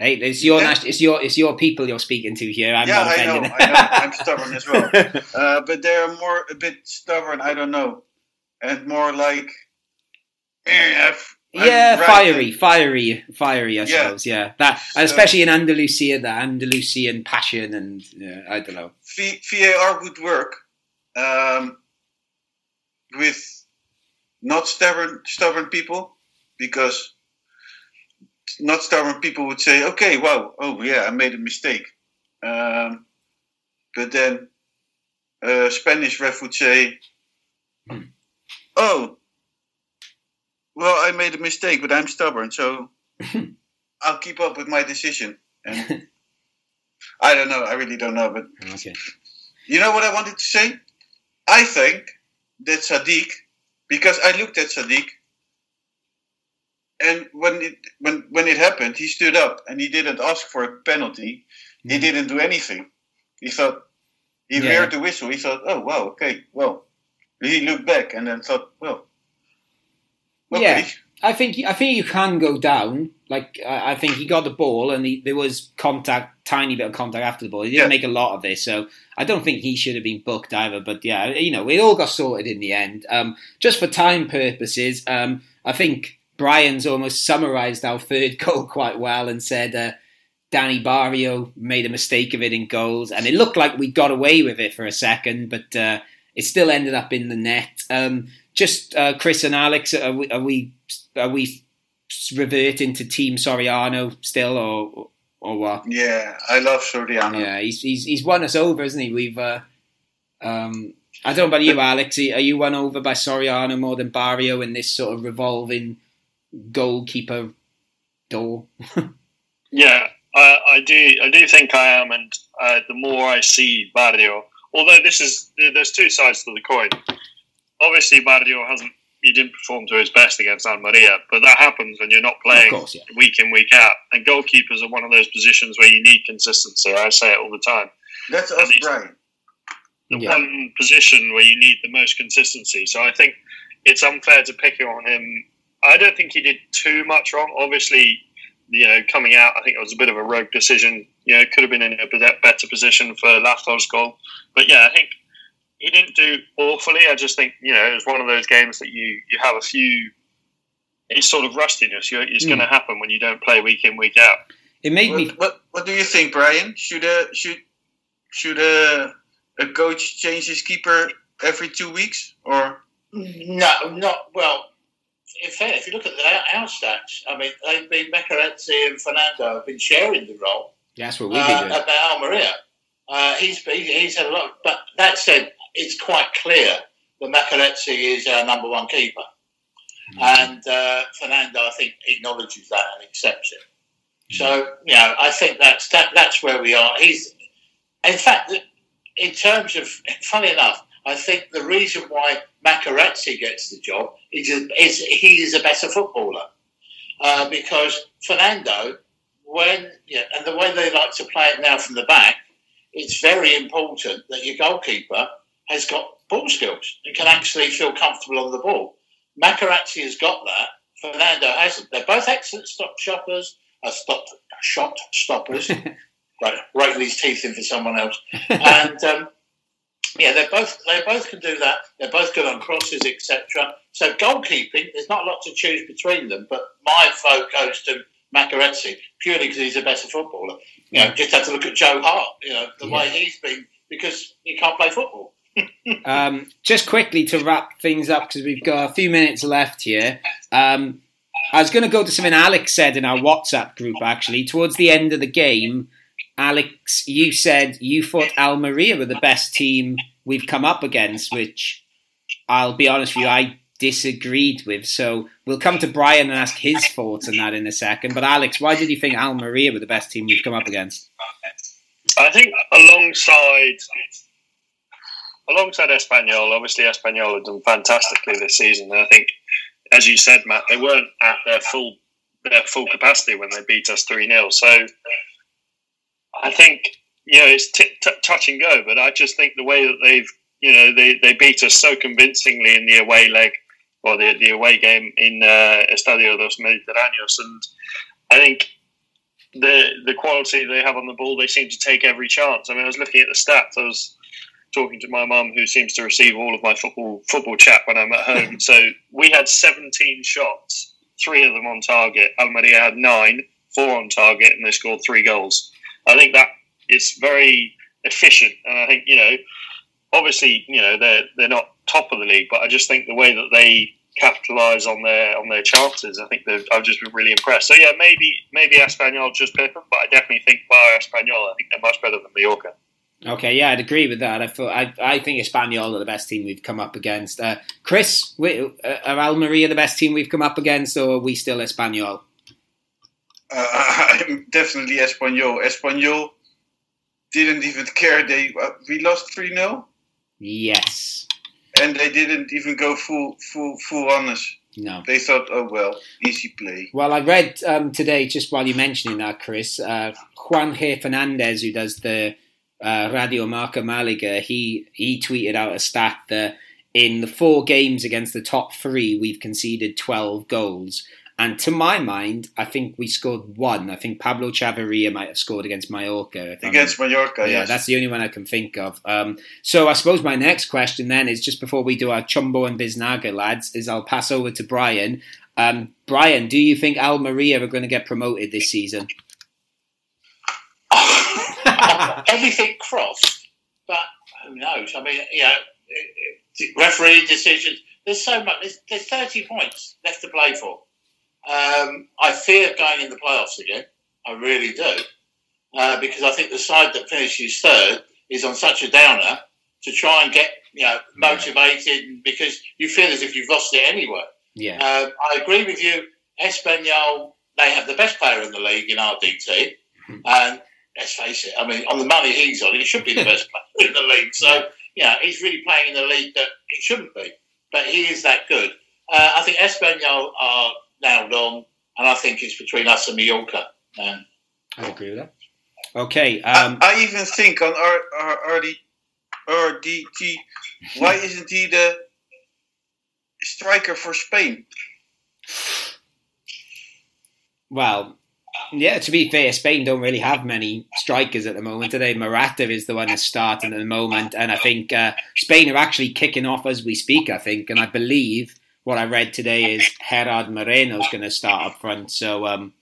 Hey, it's your Yeah. it's your it's your people you're speaking to here. I'm yeah, I know. I know. I'm stubborn as well. Uh, but they are more a bit stubborn. I don't know, and more like eh, yeah, right. fiery, fiery, fiery. I Yeah. suppose. Yeah, that So- especially in Andalusia, the Andalusian passion, and yeah, I don't know. VAR would work um, with not stubborn stubborn people because not stubborn people would say, "Okay, wow, oh yeah, I made a mistake," um, but then a Spanish ref would say. "Oh, well, I made a mistake, but I'm stubborn, so I'll keep up with my decision." And I don't know. I really don't know, but Okay. you know what I wanted to say? I think that Sadiq, because I looked at Sadiq, and when it when when it happened, he stood up and he didn't ask for a penalty. He Mhm. didn't do anything. He thought he Yeah. heard the whistle. He thought, "Oh wow, okay, well." He looked back and then thought, "Well, okay." Yeah. I think I think you can go down. Like I I think he got the ball and he, there was contact, tiny bit of contact after the ball. He didn't Yeah. make a lot of it, so I don't think he should have been booked either. But yeah, you know, it all got sorted in the end. Um, just for time purposes, um, I think Brian's almost summarised our third goal quite well and said uh, Danny Barrio made a mistake of it in goals, and it looked like we got away with it for a second, but uh, it still ended up in the net. Um, just uh, Chris and Alex, are we, are we are we reverting to Team Soriano still, or or what? Yeah, I love Soriano. Yeah, he's he's he's won us over, isn't he? We've. Uh, um, I don't know about you, Alex. Are you won over by Soriano more than Barrio in this sort of revolving goalkeeper door? Yeah, I, I do. I do think I am, and uh, the more I see Barrio, although this is there's two sides to the coin. Obviously, Barrio hasn't. He didn't perform to his best against San Maria, but that happens when you're not playing course, yeah. week in week out. And goalkeepers are one of those positions where you need consistency. I say it all the time. That's us, Brian. the Yeah. one position where you need the most consistency. So I think it's unfair to pick on him. I don't think he did too much wrong. Obviously, you know, coming out, I think it was a bit of a rogue decision. You know, could have been in a better position for Lazo's goal. But yeah, I think he didn't do awfully. I just think, you know, it was one of those games that you, you have a few. It's sort of rustiness. You it's Mm. going to happen when you don't play week in, week out. It made me What, what what do you think, Brian? Should a should should a a coach change his keeper every two weeks or? No, not well. In fact, if you look at the, our stats, I mean, they've been Makaridze and Fernando have been sharing the role That's what we've uh, been doing. about Almeria. Uh, he's, he's he's had a lot, but that said, it's quite clear that Makaridze is our number one keeper. Mm-hmm. And uh, Fernando, I think, acknowledges that and accepts it. So, you know, I think that's that, that's where we are. He's, in fact, in terms of, funny enough, I think the reason why Makaridze gets the job is, is he is a better footballer. Uh, because Fernando, when yeah, and the way they like to play it now from the back, it's very important that your goalkeeper has got ball skills and can actually feel comfortable on the ball. Makaridze has got that. Fernando hasn't. They're both excellent stop shoppers, uh, stop shot stoppers. right, raking his teeth in for someone else. And um, yeah, they both they both can do that. They're both good on crosses, etc. So goalkeeping, there's not a lot to choose between them. But my vote goes to Makaridze purely because he's a better footballer. You know, just have to look at Joe Hart. You know the yeah. way he's been because he can't play football. um, just quickly to wrap things up because we've got a few minutes left here. Um, I was going to go to something Alex said in our WhatsApp group actually towards the end of the game. Alex, you said you thought Almeria were the best team we've come up against, which I'll be honest with you, I disagreed with. So we'll come to Brian and ask his thoughts on that in a second. But Alex, why did you think Almeria were the best team we've come up against? I think alongside alongside Espanyol, obviously Espanyol have done fantastically this season. And I think, as you said, Matt, they weren't at their full their full capacity when they beat us three 0 So I think you know it's t- t- touch and go, but I just think the way that they've you know they, they beat us so convincingly in the away leg or the the away game in uh, Estadio dos Mediterráneos, and I think the the quality they have on the ball, they seem to take every chance. I mean, I was looking at the stats. I was talking to my mum, who seems to receive all of my football football chat when I'm at home. so we had 17 shots, three of them on target. Almeria had nine, four on target, and they scored three goals. I think that is very efficient, and I think you know, obviously, you know, they're they're not top of the league, but I just think the way that they capitalise on their on their chances, I think I've just been really impressed. So yeah, maybe maybe Espanyol just pick them, but I definitely think bar Espanyol, I think they're much better than Mallorca. Okay, yeah, I'd agree with that. I thought I, I think Espanyol are the best team we've come up against. Uh, Chris, uh, are Almeria the best team we've come up against, or are we still Espanyol? Uh, I'm definitely Espanyol. Espanyol didn't even care. They uh, we lost three 0 Yes. And they didn't even go full full full on us. No. They thought, oh well, easy play. Well, I read um, today, just while you're mentioning that, Chris, uh, Juan G. Fernandez, who does the uh, Radio Marca Malaga, he he tweeted out a stat that in the four games against the top three, we've conceded 12 goals. And to my mind, I think we scored one. I think Pablo Chavarria might have scored against Mallorca. Against Mallorca, yeah, yes. that's the only one I can think of. Um, so I suppose my next question then is just before we do our Chumbo and Biznaga, lads, is I'll pass over to Brian. Um, Brian, do you think Almeria are going to get promoted this season? everything crossed, but who knows? I mean, you know, referee decisions. There's so much. There's, there's 30 points left to play for. Um, I fear going in the playoffs again. I really do, uh, because I think the side that finishes third is on such a downer to try and get you know motivated yeah. because you feel as if you've lost it anyway. Yeah, uh, I agree with you. Espanyol, they have the best player in the league in RDT, and let's face it. I mean, on the money he's on, he should be the best player in the league. So, yeah, he's really playing in the league that he shouldn't be, but he is that good. Uh, I think Espanyol are now long, and I think it's between us and Mallorca. Um, I agree with that. Okay. Um, I, I, even think on R, R, RD, RDT, why isn't he the striker for Spain? Well, yeah, to be fair, Spain don't really have many strikers at the moment today. Morata is the one that's starting at the moment, and I think uh, Spain are actually kicking off as we speak. I think, and I believe what I read today is Gerard Moreno is going to start up front. So, um,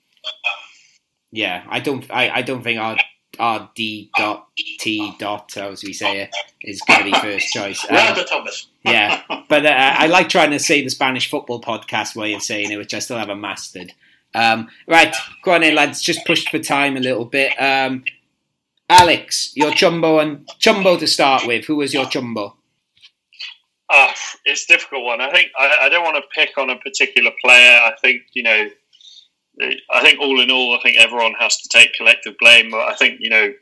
yeah, I don't, I, I don't think our R D dot T dot as we say it is going to be first choice. Um, Thomas. yeah, but uh, I like trying to say the Spanish football podcast way of saying it, which I still haven't mastered. Um, right, go on in, lads. Just pushed for time a little bit. Um, Alex, your chumbo and chumbo to start with. Who was your chumbo? Uh, it's difficult one. I think I, I don't want to pick on a particular player. I think you know, I think all in all, I think everyone has to take collective blame. But I think you know,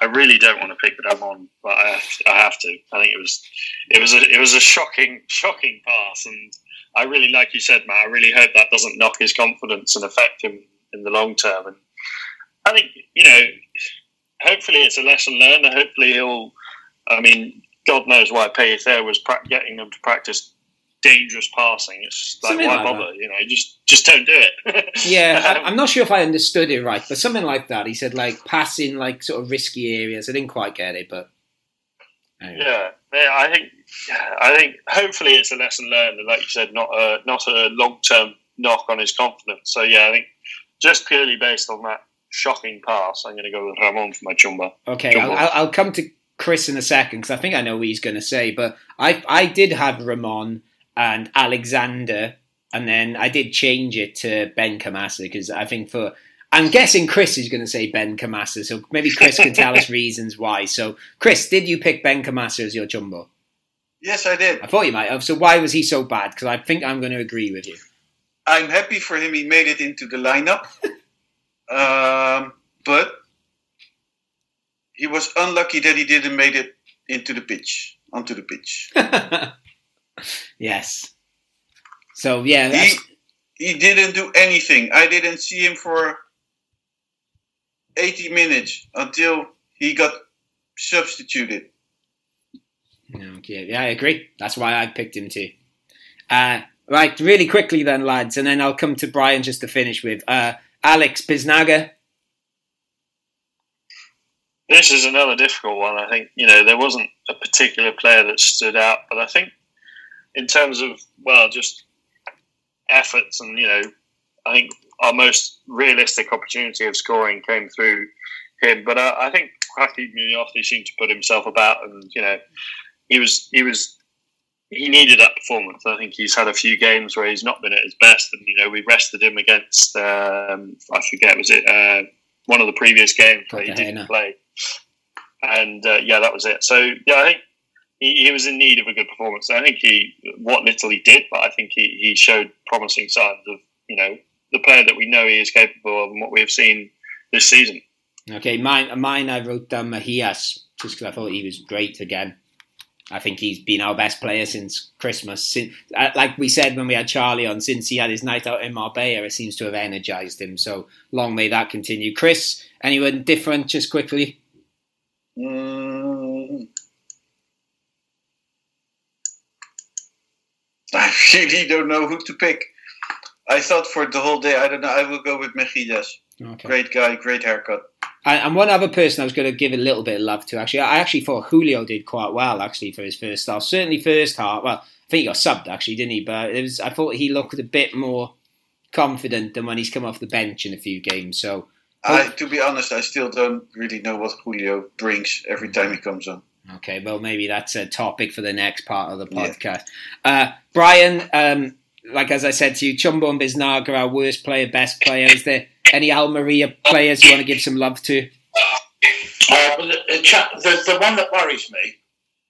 I really don't want to pick Ramon, but I have, to, I have to. I think it was it was a it was a shocking shocking pass, and I really, like you said, Matt, I really hope that doesn't knock his confidence and affect him in the long term. And I think you know, hopefully it's a lesson learned. Hopefully he'll. I mean, God knows why Pellicer was pra- getting them to practice dangerous passing. It's like Something why like bother? You know, just just don't do it. Yeah, I, Um, I'm not sure if I understood it right, but something like that. He said like passing like sort of risky areas. I didn't quite get it, but anyway. Yeah, yeah, I think I think hopefully it's a lesson learned, and like you said, not a not a long term knock on his confidence. So yeah, I think just purely based on that shocking pass, I'm going to go with Ramon for my chumba. Okay, I'll, I'll come to Chris in a second because I think I know what he's going to say. But I I did have Ramon and Alexander, and then I did change it to Benkhemassa because I think for I'm guessing Chris is going to say Benkhemassa, so maybe Chris can tell us reasons why. So, Chris, did you pick Benkhemassa as your jumbo? Yes, I did. I thought you might have. So, why was he so bad? Because I think I'm going to agree with you. I'm happy for him. He made it into the lineup, um, but he was unlucky that he didn't make it into the pitch, onto the pitch. yes. So yeah, He he didn't do anything. I didn't see him for 80 minutes until he got substituted. Okay, yeah, I agree. That's why I picked him too. Uh, right, really quickly then, lads, and then I'll come to Brian just to finish with uh, Alex Biznaga. This is another difficult one. I think you know there wasn't a particular player that stood out, but I think in terms of well, just efforts and you know, I think our most realistic opportunity of scoring came through him. But uh, I think Joaquin Munoz seemed to put himself about, and you know, he was he was he needed that performance. I think he's had a few games where he's not been at his best, and you know, we rested him against um, I forget was it uh, one of the previous games that he didn't play, and uh, yeah, that was it. So yeah, I think he, he was in need of a good performance. I think he what little he did, but I think he, he showed promising signs of you know the player that we know he is capable of and what we have seen this season. Okay, mine, mine I wrote down Mejias just because I thought he was great again. I think he's been our best player since Christmas. Since, uh, like we said when we had Charlie on, since he had his night out in Marbella, it seems to have energised him. So long may that continue. Chris, anyone different? Just quickly. Mm. I really don't know who to pick. I thought for the whole day, I don't know, I will go with Mejias. Okay. Great guy, great haircut. And, one other person I was going to give a little bit of love to, actually, I actually thought Julio did quite well, actually, for his first half. Certainly, first half. Well, I think he got subbed, actually, didn't he? But it was, I thought he looked a bit more confident than when he's come off the bench in a few games. So, I, to be honest, I still don't really know what Julio brings every time he comes on. okay, well, maybe that's a topic for the next part of the Yeah. podcast. Uh, Brian, um, like as I said to you, Chumbo and Biznaga, our worst player, best player. Is there any Almeria players you want to give some love to? Uh, the, the, the, one that worries me,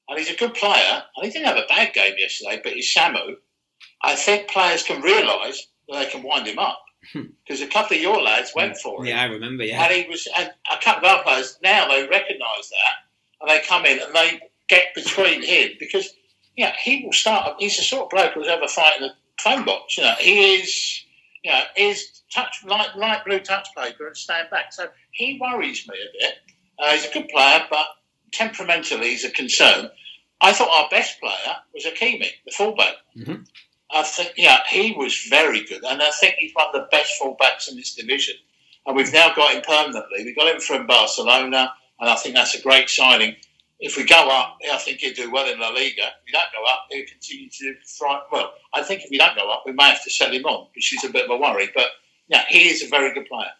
and he's a good player, and he didn't have a bad game yesterday, but he's Samu. I think players can realise that they can wind him up. Because a couple of your lads went for him. Yeah, I remember, yeah. And he was, and a couple of our players now they recognise that, and they come in and they get between him because, yeah, he will start. He's the sort of bloke who's ever fight phone box. You know, he is, you know, is touch light light blue touch paper and stand back. So he worries me a bit. Uh, he's a good player, but temperamentally he's a concern. I thought our best player was Akieme, the fullback. Mhm. I think, yeah, he was very good, and I think he's one of the best fullbacks in this division. And we've now got him permanently. We got him from Barcelona, and I think that's a great signing. If we go up, I think he'll do well in La Liga. If we don't go up, he'll continue to thrive. Well, I think if we don't go up, we may have to sell him on, which is a bit of a worry. But yeah, he is a very good player.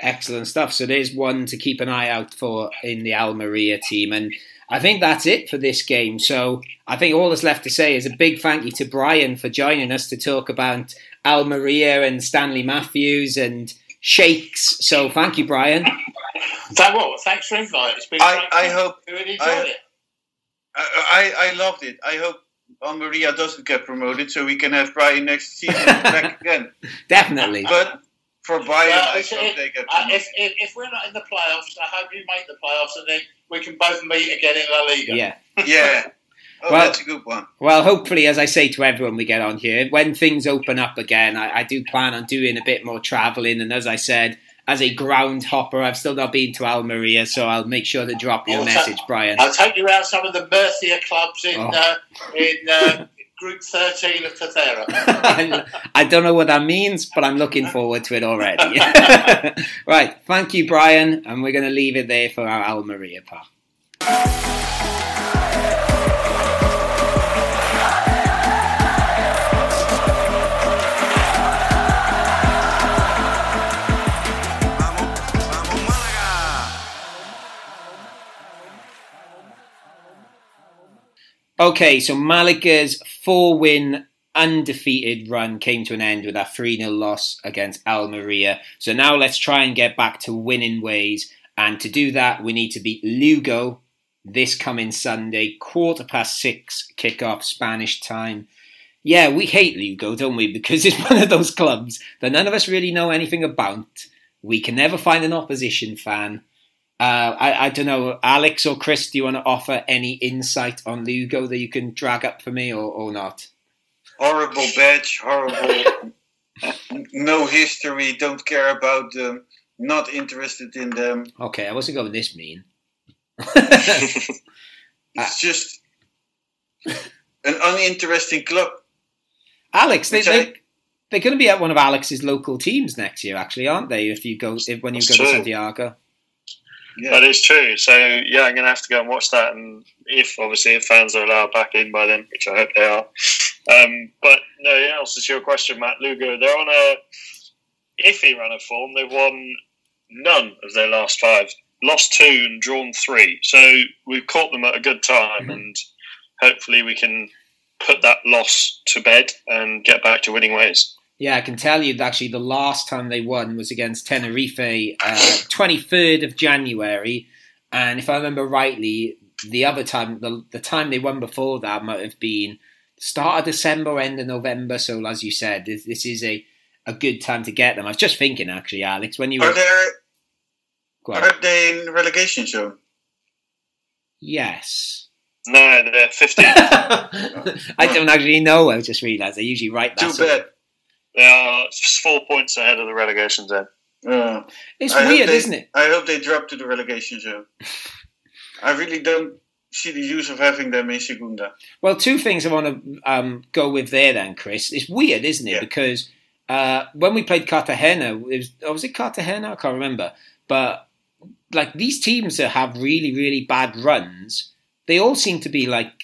Excellent stuff. So there's one to keep an eye out for in the Almeria team. And I think that's it for this game. So I think all that's left to say is a big thank you to Brian for joining us to talk about Almeria and Stanley Matthews and Shakes. So thank you, Brian. So what? Thanks for inviting. It's been I- great I hope- We really enjoyed I- it. I, I, I loved it. I hope Almeria doesn't get promoted, so we can have Brian next season back again. Definitely. But for Bayern, Well, I it's- hope it- they get Uh, promoted. if, if, if we're not in the playoffs, I hope you make the playoffs and then we can both meet again in La Liga. yeah. yeah. Oh, Well- that's a good one. Well, hopefully, as I say to everyone we get on here, when things open up again, I, I do plan on doing a bit more travelling. And as I said, as a ground hopper, I've still not been to Almeria, so I'll make sure to drop your I'll message, Brian. I'll take you around some of the Murcia clubs in Oh. uh, in uh, Group 13 of Tercera. I don't know what that means, but I'm looking forward to it already. right, thank you, Brian, and we're going to leave it there for our Almeria part. Okay, so Malaga's four win undefeated run came to an end with a 3 0 loss against Almeria. So now let's try and get back to winning ways. And to do that, we need to beat Lugo this coming Sunday, quarter past six kickoff Spanish time. Yeah, we hate Lugo, don't we? Because it's one of those clubs that none of us really know anything about. We can never find an opposition fan. Uh, I, I don't know, Alex or Chris, do you want to offer any insight on Lugo that you can drag up for me or, or not? Horrible badge, horrible. no history, don't care about them, not interested in them. Okay, I wasn't going this mean. It's just an uninteresting club. Alex, they, they, I, they're going to be at one of Alex's local teams next year, actually, aren't they? If you go, if, when you go to. Santiago. Yeah. That is true. So yeah, I'm going to have to go and watch that, and if obviously if fans are allowed back in by then, which I hope they are. Um, but no, yeah, answer to your question, Matt Lugo, they're on a iffy run of form. They've won none of their last five, lost two and drawn three. So we've caught them at a good time, and hopefully we can put that loss to bed and get back to winning ways. Yeah, I can tell you that actually the last time they won was against Tenerife, uh, 23rd of January. And if I remember rightly, the other time, the, the time they won before that might have been start of December, end of November. So, as you said, this, this is a, a good time to get them. I was just thinking, actually, Alex, when you Are were. they Go on. are they in relegation show? Yes. No, they're 15. I don't actually know. I just realised I usually write that. Too sort of- bad. They are four points ahead of the relegation zone. Uh, It's I weird, they- isn't it? I hope they drop to the relegation zone. I really don't see the use of having them in Segunda. Well, two things I want to um, go with there then, Chris. It's weird, isn't it? Yeah. Because uh, when we played Cartagena, it was, oh, was it Cartagena? I can't remember. But like these teams that have really, really bad runs, they all seem to be like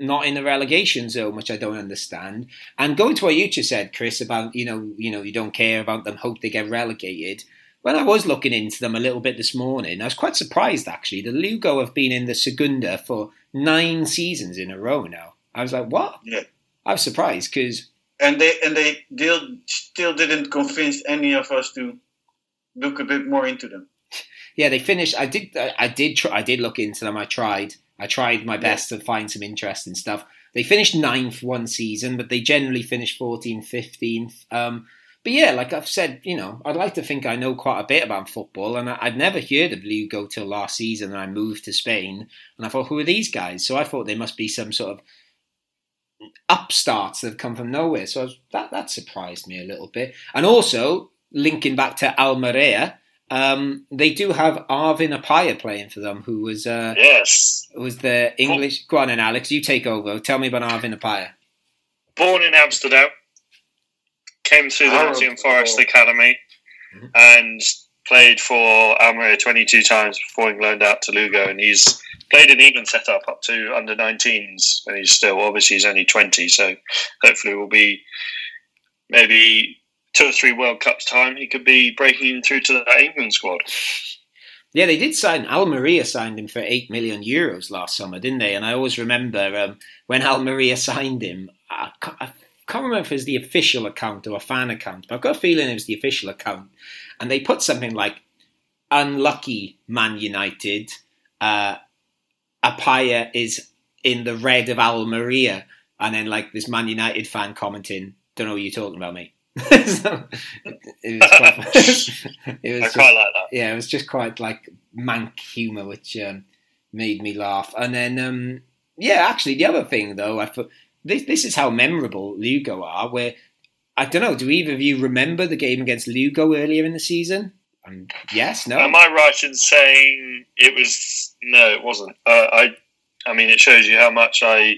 not in the relegation zone, which I don't understand. And going to what you just said, Chris, about you know, you know, you don't care about them, hope they get relegated. When I was looking into them a little bit this morning, I was quite surprised actually. The Lugo have been in the Segunda for nine seasons in a row now. I was like, what? Yeah. I was surprised because And they and they still still didn't convince any of us to look a bit more into them. yeah, they finished. I did. I, I did. Try, I did look into them. I tried. I tried my best to find some interesting stuff. They finished ninth one season, but they generally finished 14th, 15th. Um, but yeah, like I've said, you know, I'd like to think I know quite a bit about football, and I, I'd never heard of Lugo till last season, and I moved to Spain, and I thought, who are these guys? So I thought they must be some sort of upstarts that have come from nowhere. So I was, that that surprised me a little bit, and also linking back to Almeria. Um, they do have Arvin Appiah playing for them, who was uh, Yes. was the English. Go on, then, Alex. You take over. Tell me about Arvin Appiah. Born in Amsterdam, came through the Oh. Nottingham Forest Academy, Mhm. and played for Almeria 22 times before being loaned out to Lugo. And he's played in England setup up up to under 19s, and he's still obviously he's only 20. So hopefully, we'll be maybe two or three World Cups time. He could be breaking through to that England squad. Yeah, they did sign Almeria signed him for eight million euros last summer, didn't they? And I always remember um, when Almeria signed him. I ca- I can't remember if it was the official account or a fan account, but I've got a feeling it was the official account. And they put something like "Unlucky Man United." Uh, Appiah is in the red of Almeria, and then like this Man United fan commenting, "Don't know what you're talking about, mate." So, it, was quite. it was I just- quite like that. yeah, it was just quite like mank humour, which um, made me laugh. And then, um, yeah, actually, the other thing though, I thought this this is how memorable Lugo are. Where I don't know, do either of you remember the game against Lugo earlier in the season? Um, yes, no. Am I right in saying it was? No, it wasn't. Uh, I, I mean, it shows you how much I,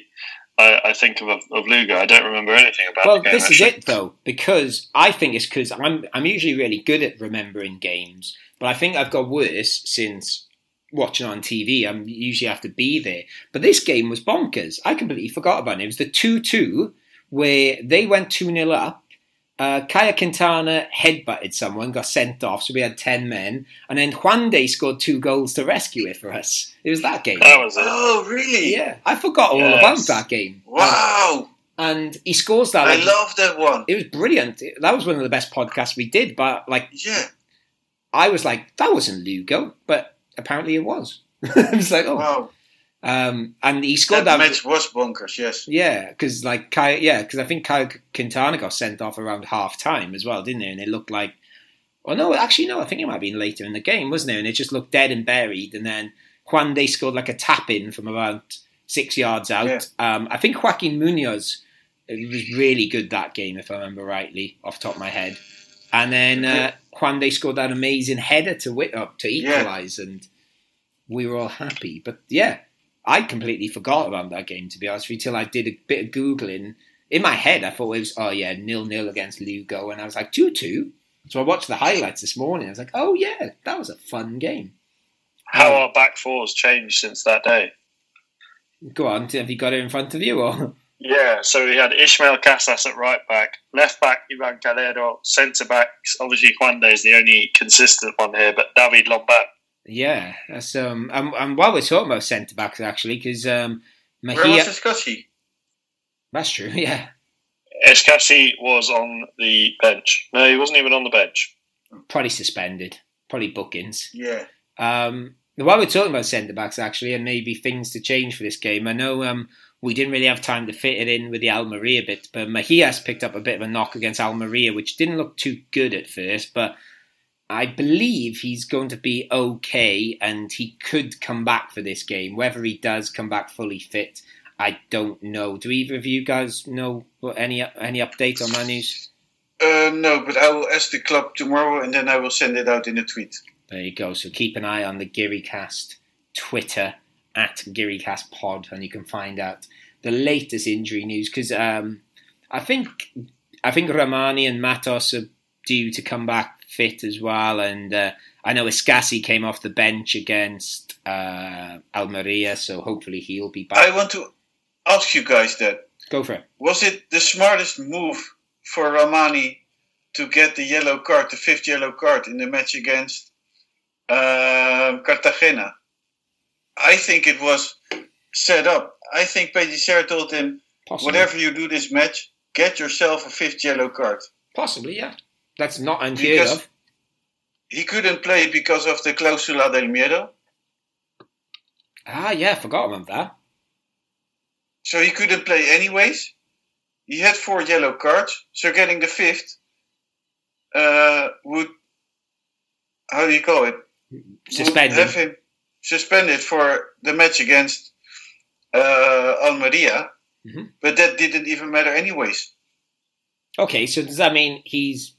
I, I think of, of Lugo. I don't remember anything about well, game. this actually. is it though, because I think it's because I'm I'm usually really good at remembering games, but I think I've got worse since watching on TV. I'm usually have to be there, but this game was bonkers. I completely forgot about it. It was the two-two where they went two 0 up. Uh, Caye Quintana headbutted someone, got sent off, so we had ten men, and then Juan Juande scored two goals to rescue it for us. It was that game. That was it. Oh, really? Yeah, I forgot all about that game. Wow. And he scores that. I like, love that one. it was brilliant. That was one of the best podcasts we did. But like, Yeah. I was like, that wasn't Lugo, but apparently it was. I was like, oh, Wow. Um, and he scored That that. match was bonkers, yes. Yeah, because like Kyle, yeah, because I think Caye Quintana got sent off around half time as well, didn't he? And it looked like, oh no, actually no, I think it might have been later in the game, wasn't it? And it just looked dead and buried. And then Juande scored like a tap in from around six yards out. Yeah. Um, I think Joaquin Munoz uh, was really good that game, if I remember rightly, off the top of my head. And then uh, Juande scored that amazing header to wit up to Yeah. equalise, and we were all happy. But yeah, I completely forgot about that game to be honest with you till I did a bit of googling. In my head, I thought it was oh yeah nil nil against Lugo, and I was like two two. So I watched the highlights this morning. I was like, oh yeah, that was a fun game. How our back fours changed since that day. Go on, have you got it in front of you or? Yeah, so we had Ismael Casas at right back, left back Ivan Calero, centre backs. Obviously, Juande is the only consistent one here, but David Lomban. Yeah, that's um. And, and while we're talking about centre backs, actually, because um, Where was Mejia, Escassi? that's true. Yeah, Escassi was on the bench. No, he wasn't even on the bench. probably suspended, probably bookings. Yeah. Um, while we're talking about centre backs, actually, and maybe things to change for this game, I know um, we didn't really have time to fit it in with the Almeria bit, but Mejias picked up a bit of a knock against Almeria, which didn't look too good at first, but I believe he's going to be okay and he could come back for this game. Whether he does come back fully fit, I don't know. Do either of you guys know any any update on that news? Uh, no, but I will ask the club tomorrow and then I will send it out in a tweet. There you go. So keep an eye on the GiryCast Twitter at GiryCast Pod, and you can find out the latest injury news. Because um, I think I think Rahmani and Matos are due to come back fit as well, and uh, I know Escassi came off the bench against uh, Almeria, so hopefully he'll be back. I want to ask you guys that. Go for it. Was it the smartest move for Rahmani to get the yellow card, the fifth yellow card in the match against um Cartagena? I think it was set up. I think Pellicer told him, Possibly. whatever you do this match, get yourself a fifth yellow card. Possibly, yeah. That's not unheard Because- of. He couldn't play because of the clausula del miedo, Ah, yeah, forgot about that. so he couldn't play anyways. He had four yellow cards, so getting the fifth uh, would, how do you call it? Suspended. have him suspended for the match against uh, Almeria, Mhm. but that didn't even matter anyways. Okay, so does that mean he's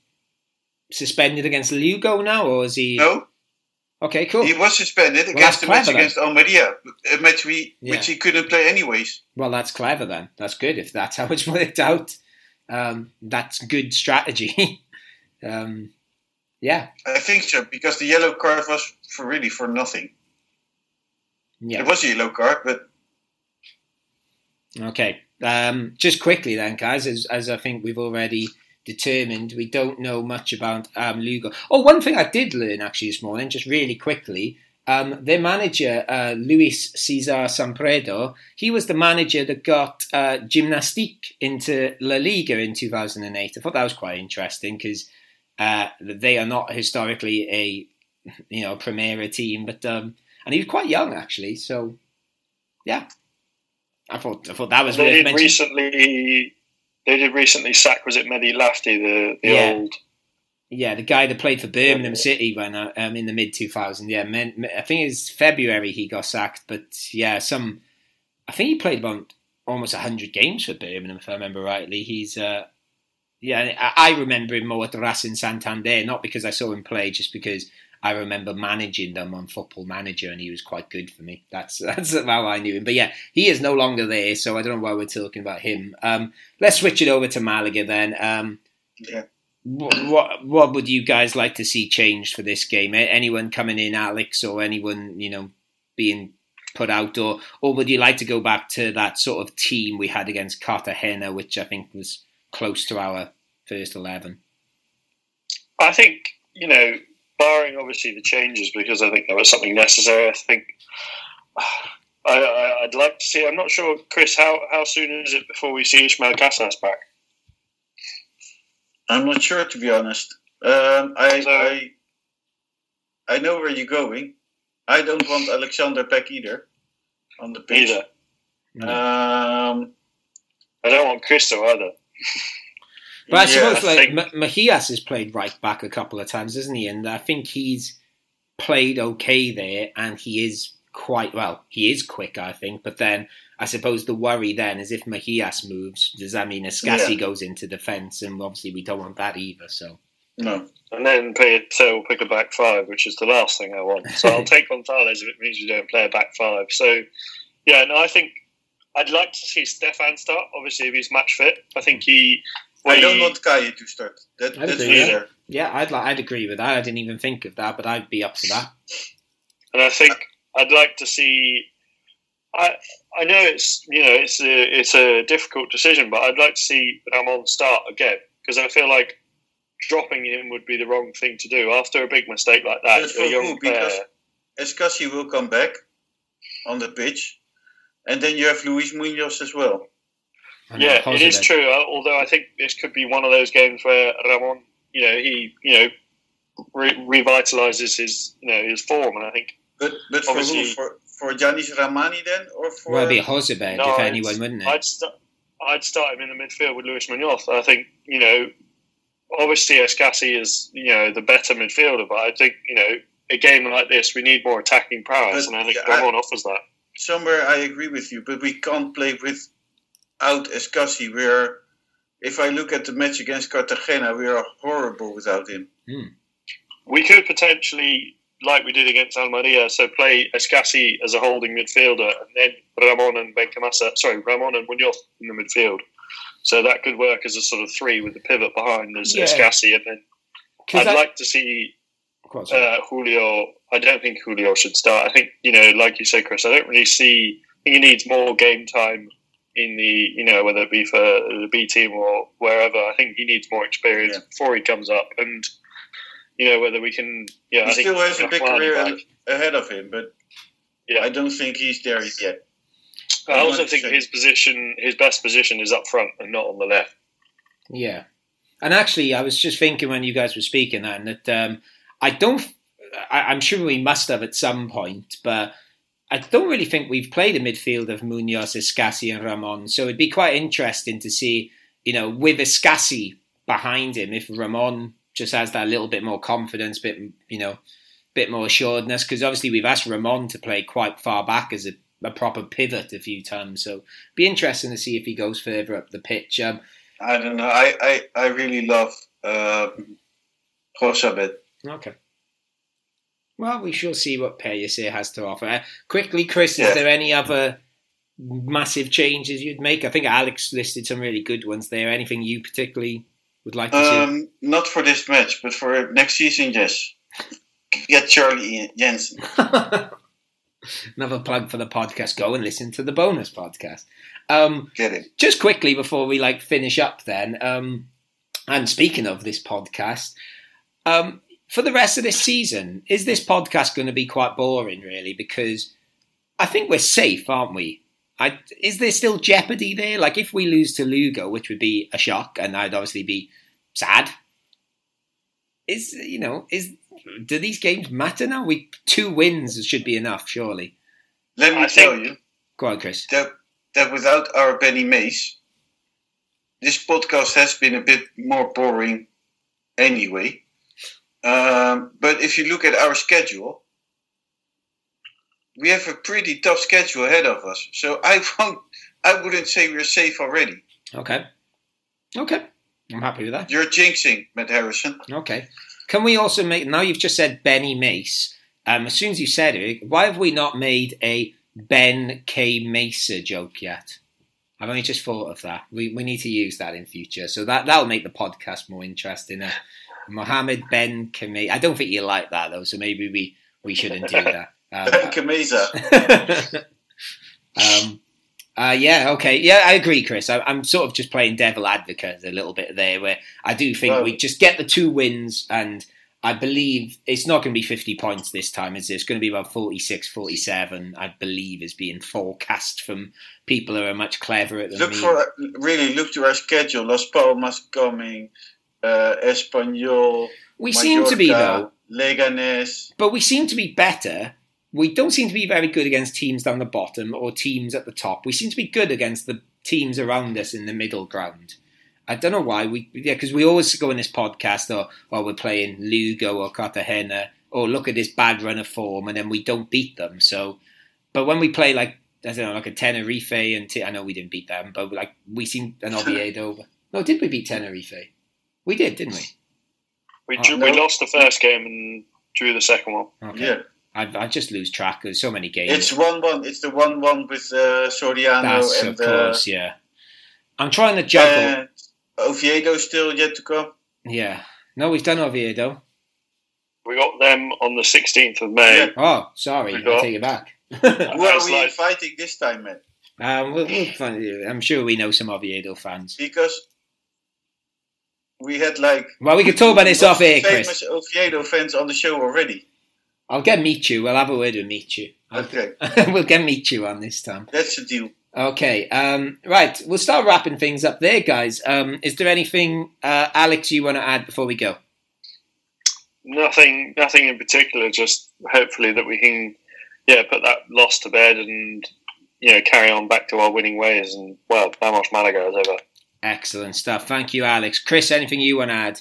suspended against Lugo now, or is he? No, Okay, cool. he was suspended Well, against the match then. against Almeria, a match we, Yeah. which he couldn't play anyways. Well, that's clever then. That's good if that's how it's worked out. Um, that's good strategy. um, yeah, I think so because the yellow card was for really for nothing. yeah. It was a yellow card, but Okay. Um, just quickly then, guys, as, as I think we've already determined, we don't know much about um, Lugo. Oh, one thing I did learn actually this morning, just really quickly. Um, their manager, uh, Luis Cesar Sampedro, he was the manager that got uh, Gimnastic into La Liga in 2008. I thought that was quite interesting because uh, they are not historically a you know Primera team, but um, and he was quite young actually. So yeah, I thought I thought that was they did mentioning. recently. They did recently sack. Was it Mehdi Nafti, the the Yeah. old? Yeah, the guy that played for Birmingham. City when uh, um, in the mid 2000s. Yeah, men, I think it's February he got sacked, but yeah, some. I think he played about almost 100 games for Birmingham, if I remember rightly. He's. Uh, yeah, I, I remember him more at Racing Santander, not because I saw him play, just because I remember managing them on Football Manager, and he was quite good for me. That's that's how I knew him. But yeah, he is no longer there, so I don't know why we're talking about him. Um, let's switch it over to Malaga then. Um, Yeah. what, what what would you guys like to see changed for this game? Anyone coming in, Alex, or anyone you know being put out, or or would you like to go back to that sort of team we had against Cartagena, which I think was close to our first eleven? I think you know, barring obviously the changes, because I think there was something necessary. I think I, I'd like to see. I'm not sure, Chris. How how soon is it before we see Ismael Casas back? I'm not sure to be honest. Um, I, So- I I know where you're going. I don't want Alexander back either on the pitch. Either. Um, I don't want Christo either. But I yeah, suppose I like think- Ma- Mejias has played right back a couple of times, hasn't he? And I think he's played okay there, and he is quite well. He is quick, I think. But then I suppose the worry then is if Mejias moves, does that mean Escassi Yeah. goes into defence? And obviously we don't want that either. So no. And then play so we'll pick a back five, which is the last thing I want. So I'll take Gonzalez if it means we don't play a back five. So yeah, no, I think I'd like to see Stefan start. Obviously, if he's match fit, I think he. I don't he- want Caye to start. That, I'd that's agree, for yeah. I'd like, I'd agree with that. I didn't even think of that, but I'd be up for that. and I think I'd like to see. I I know it's you know it's a it's a difficult decision, but I'd like to see Ramon start again because I feel like dropping him would be the wrong thing to do after a big mistake like that. But you're a young who? Because player. Escassi will come back on the pitch. And then you have Luis Munoz as well. And Yeah, it is true. uh, Although I think this could be one of those games where Ramon, you know, he you know re- revitalizes his you know his form, and I think But but for who? Obviously- For for Yanis Rahmani then, or for? Well, it'd be Jozabed No, if it's- anyone, wouldn't it? I'd start. I'd start him in the midfield with Luis Munoz. I think you know, obviously Escassi is you know the better midfielder, but I think you know a game like this we need more attacking prowess, But, and I think yeah, I- Ramon offers that. somewhere I agree with you, but we can't play without Escassi. We're if I look at the match against Cartagena, we are horrible without him. We could potentially, like we did against Almeria, so play Escassi as a holding midfielder, and then Ramon and Benkhemassa, sorry, Ramon and Munoz in the midfield. So that could work as a sort of three with the pivot behind as Yeah. Escassi, and then 'Cause I'd I- like to see Go on, sorry. uh, Julio. I don't think Julio should start. I think you know, like you said, Chris. I don't really see. I think he needs more game time in the you know whether it be for the B team or wherever. I think he needs more experience Yeah. before he comes up, and you know whether we can. Yeah, he I still has a big career back. ahead of him, but Yeah. I don't think he's there yet. I also I'd think say- his position, his best position, is up front and not on the left. Yeah, and actually, I was just thinking when you guys were speaking, and that um, I don't. I, I'm sure we must have at some point, but I don't really think we've played a midfield of Munoz, Escassi, and Ramon. So it'd be quite interesting to see, you know, with Escassi behind him, if Ramon just has that little bit more confidence, bit you know, bit more assuredness. Because obviously we've asked Ramon to play quite far back as a, a proper pivot a few times. So be interesting to see if he goes further up the pitch. Um, I don't know. I I, I really love um, Jozabed. Okay. Well, we shall see what Pellicer has to offer. Uh, quickly, Chris, Yeah. is there any other massive changes you'd make? I think Alex listed some really good ones there. Anything you particularly would like to Um, not for this match, but for next season, yes. Get Charlie Jensen. Another plug for the podcast. Go and listen to the bonus podcast. Um, Get him. just quickly before we like finish up then um and speaking of this podcast um for the rest of this season is this podcast going to be quite boring really? Because i think we're safe aren't we? I, is there still jeopardy there? Like if we lose to lugo which would be a shock and i'd obviously be sad is you know is do these games matter now? We two wins should be enough surely. Let me I tell think- you, go on chris. That that without our Benny Mace, this podcast has been a bit more boring anyway. Um, but if you look at our schedule, we have a pretty tough schedule ahead of us. So I won't, I wouldn't say we're safe already. Okay. Okay. I'm happy with that. You're jinxing, Matt Harrison. Okay. Can we also make now you've just said Benny Mace? Um, as soon as you said it, why have we not made a Ben K Mesa joke yet? I've only just thought of that. We we need to use that in future, so that that'll make the podcast more interesting. Uh, Mohammed Ben K I don't think you like that though, so maybe we we shouldn't do that. Um, Ben Kameza. um, uh, yeah, okay, yeah, I agree, Chris. I, I'm sort of just playing devil advocate a little bit there, where I do think Well- we just get the two wins, and I believe it's not going to be 50 points this time, is it? It's going to be about 46, 47, I believe, is being forecast from people who are much cleverer than look me. for really look to our schedule. Las Palmas coming, uh, Espanyol. we seem to be, though, Leganes. but we seem to be better. We don't seem to be very good against teams down the bottom or teams at the top. We seem to be good against the teams around us in the middle ground. I don't know why we yeah because we always go in this podcast or while we're playing Lugo or Cartagena or look at this bad run of form and then we don't beat them. So, but when we play like I don't know like a Tenerife and T- I know we didn't beat them, but like we seem an Oviedo. No, did we beat Tenerife? We did, didn't we? We, Oh, drew, we lost the first game and drew the second one. Okay. Yeah, I, I just lose track. There's so many games. it's one one. It's the one one with uh, Soriano That's and of course, yeah. I'm trying to uh, juggle. and Oviedo still yet to come. yeah. No, we've done Oviedo. We got them on the 16th of May. Yeah. Oh, sorry, I got- take it back. Who are we like- inviting this time, man? um, we'll, we'll find, I'm sure we know some Oviedo fans. Because we had like Well, we could talk about this off air, of Chris. famous Oviedo fans on the show already. I'll get meet you. We'll have a word with Michu. Okay, we'll get meet you on this time. that's the deal. Okay, um, right. We'll start wrapping things up there, guys. Um, is there anything, uh, Alex, you want to add before we go? Nothing, nothing in particular. Just hopefully that we can, yeah, put that loss to bed and you know carry on back to our winning ways. And well, Vamos Malaga is over. Excellent stuff. Thank you, Alex. Chris, anything you want to add?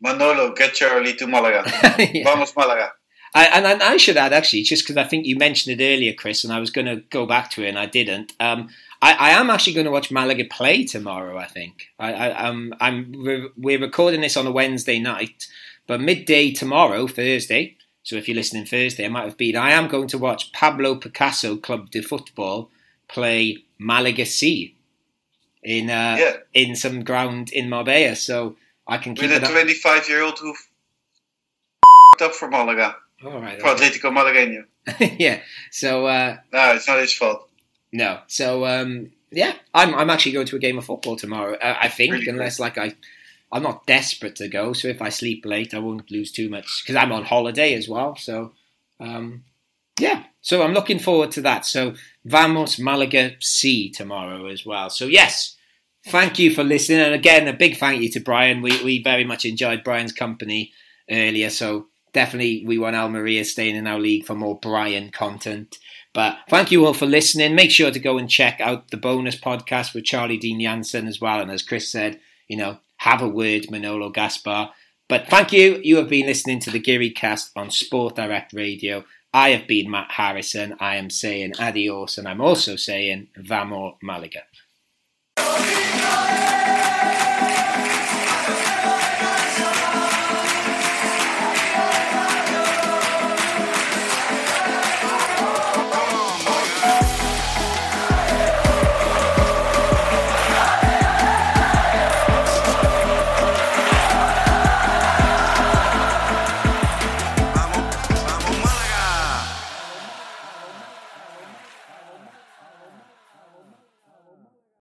Manolo, get Charlie to Malaga. Yeah. Vamos Malaga. I, and I, I should add actually, just because I think you mentioned it earlier, Chris, and I was going to go back to it and I didn't. Um, I, I am actually going to watch Malaga play tomorrow. I think I, I, um, I'm we're, we're recording this on a Wednesday night, but midday tomorrow, Thursday. So if you're listening Thursday, I might have been. I am going to watch Pablo Picasso Club de Football play Malaga C in uh, yeah, in some ground in Marbella. So I can keep with a 25 year old who up for Malaga, All right. for Atletico Malagueño. yeah. So. Uh, No, it's not his fault. No. So um, yeah, I'm I'm actually going to a game of football tomorrow. Uh, I think, Really unless like I, I'm not desperate to go. So if I sleep late, I won't lose too much because I'm on holiday as well. So um, yeah. So I'm looking forward to that. So Vamos Malaga C tomorrow as well. So yes. Thank you for listening, and again, a big thank you to Brian. We we very much enjoyed Brian's company earlier, so definitely we want Almeria staying in our league for more Brian content. But thank you all for listening. Make sure to go and check out the bonus podcast with Charlie Dean Jansen as well. And as Chris said, you know, have a word, Manolo Gaspar. But thank you. You have been listening to the Geary Cast on Sport Direct Radio. I have been Matt Harrison. I am saying adios, and I'm also saying vamos, Malaga.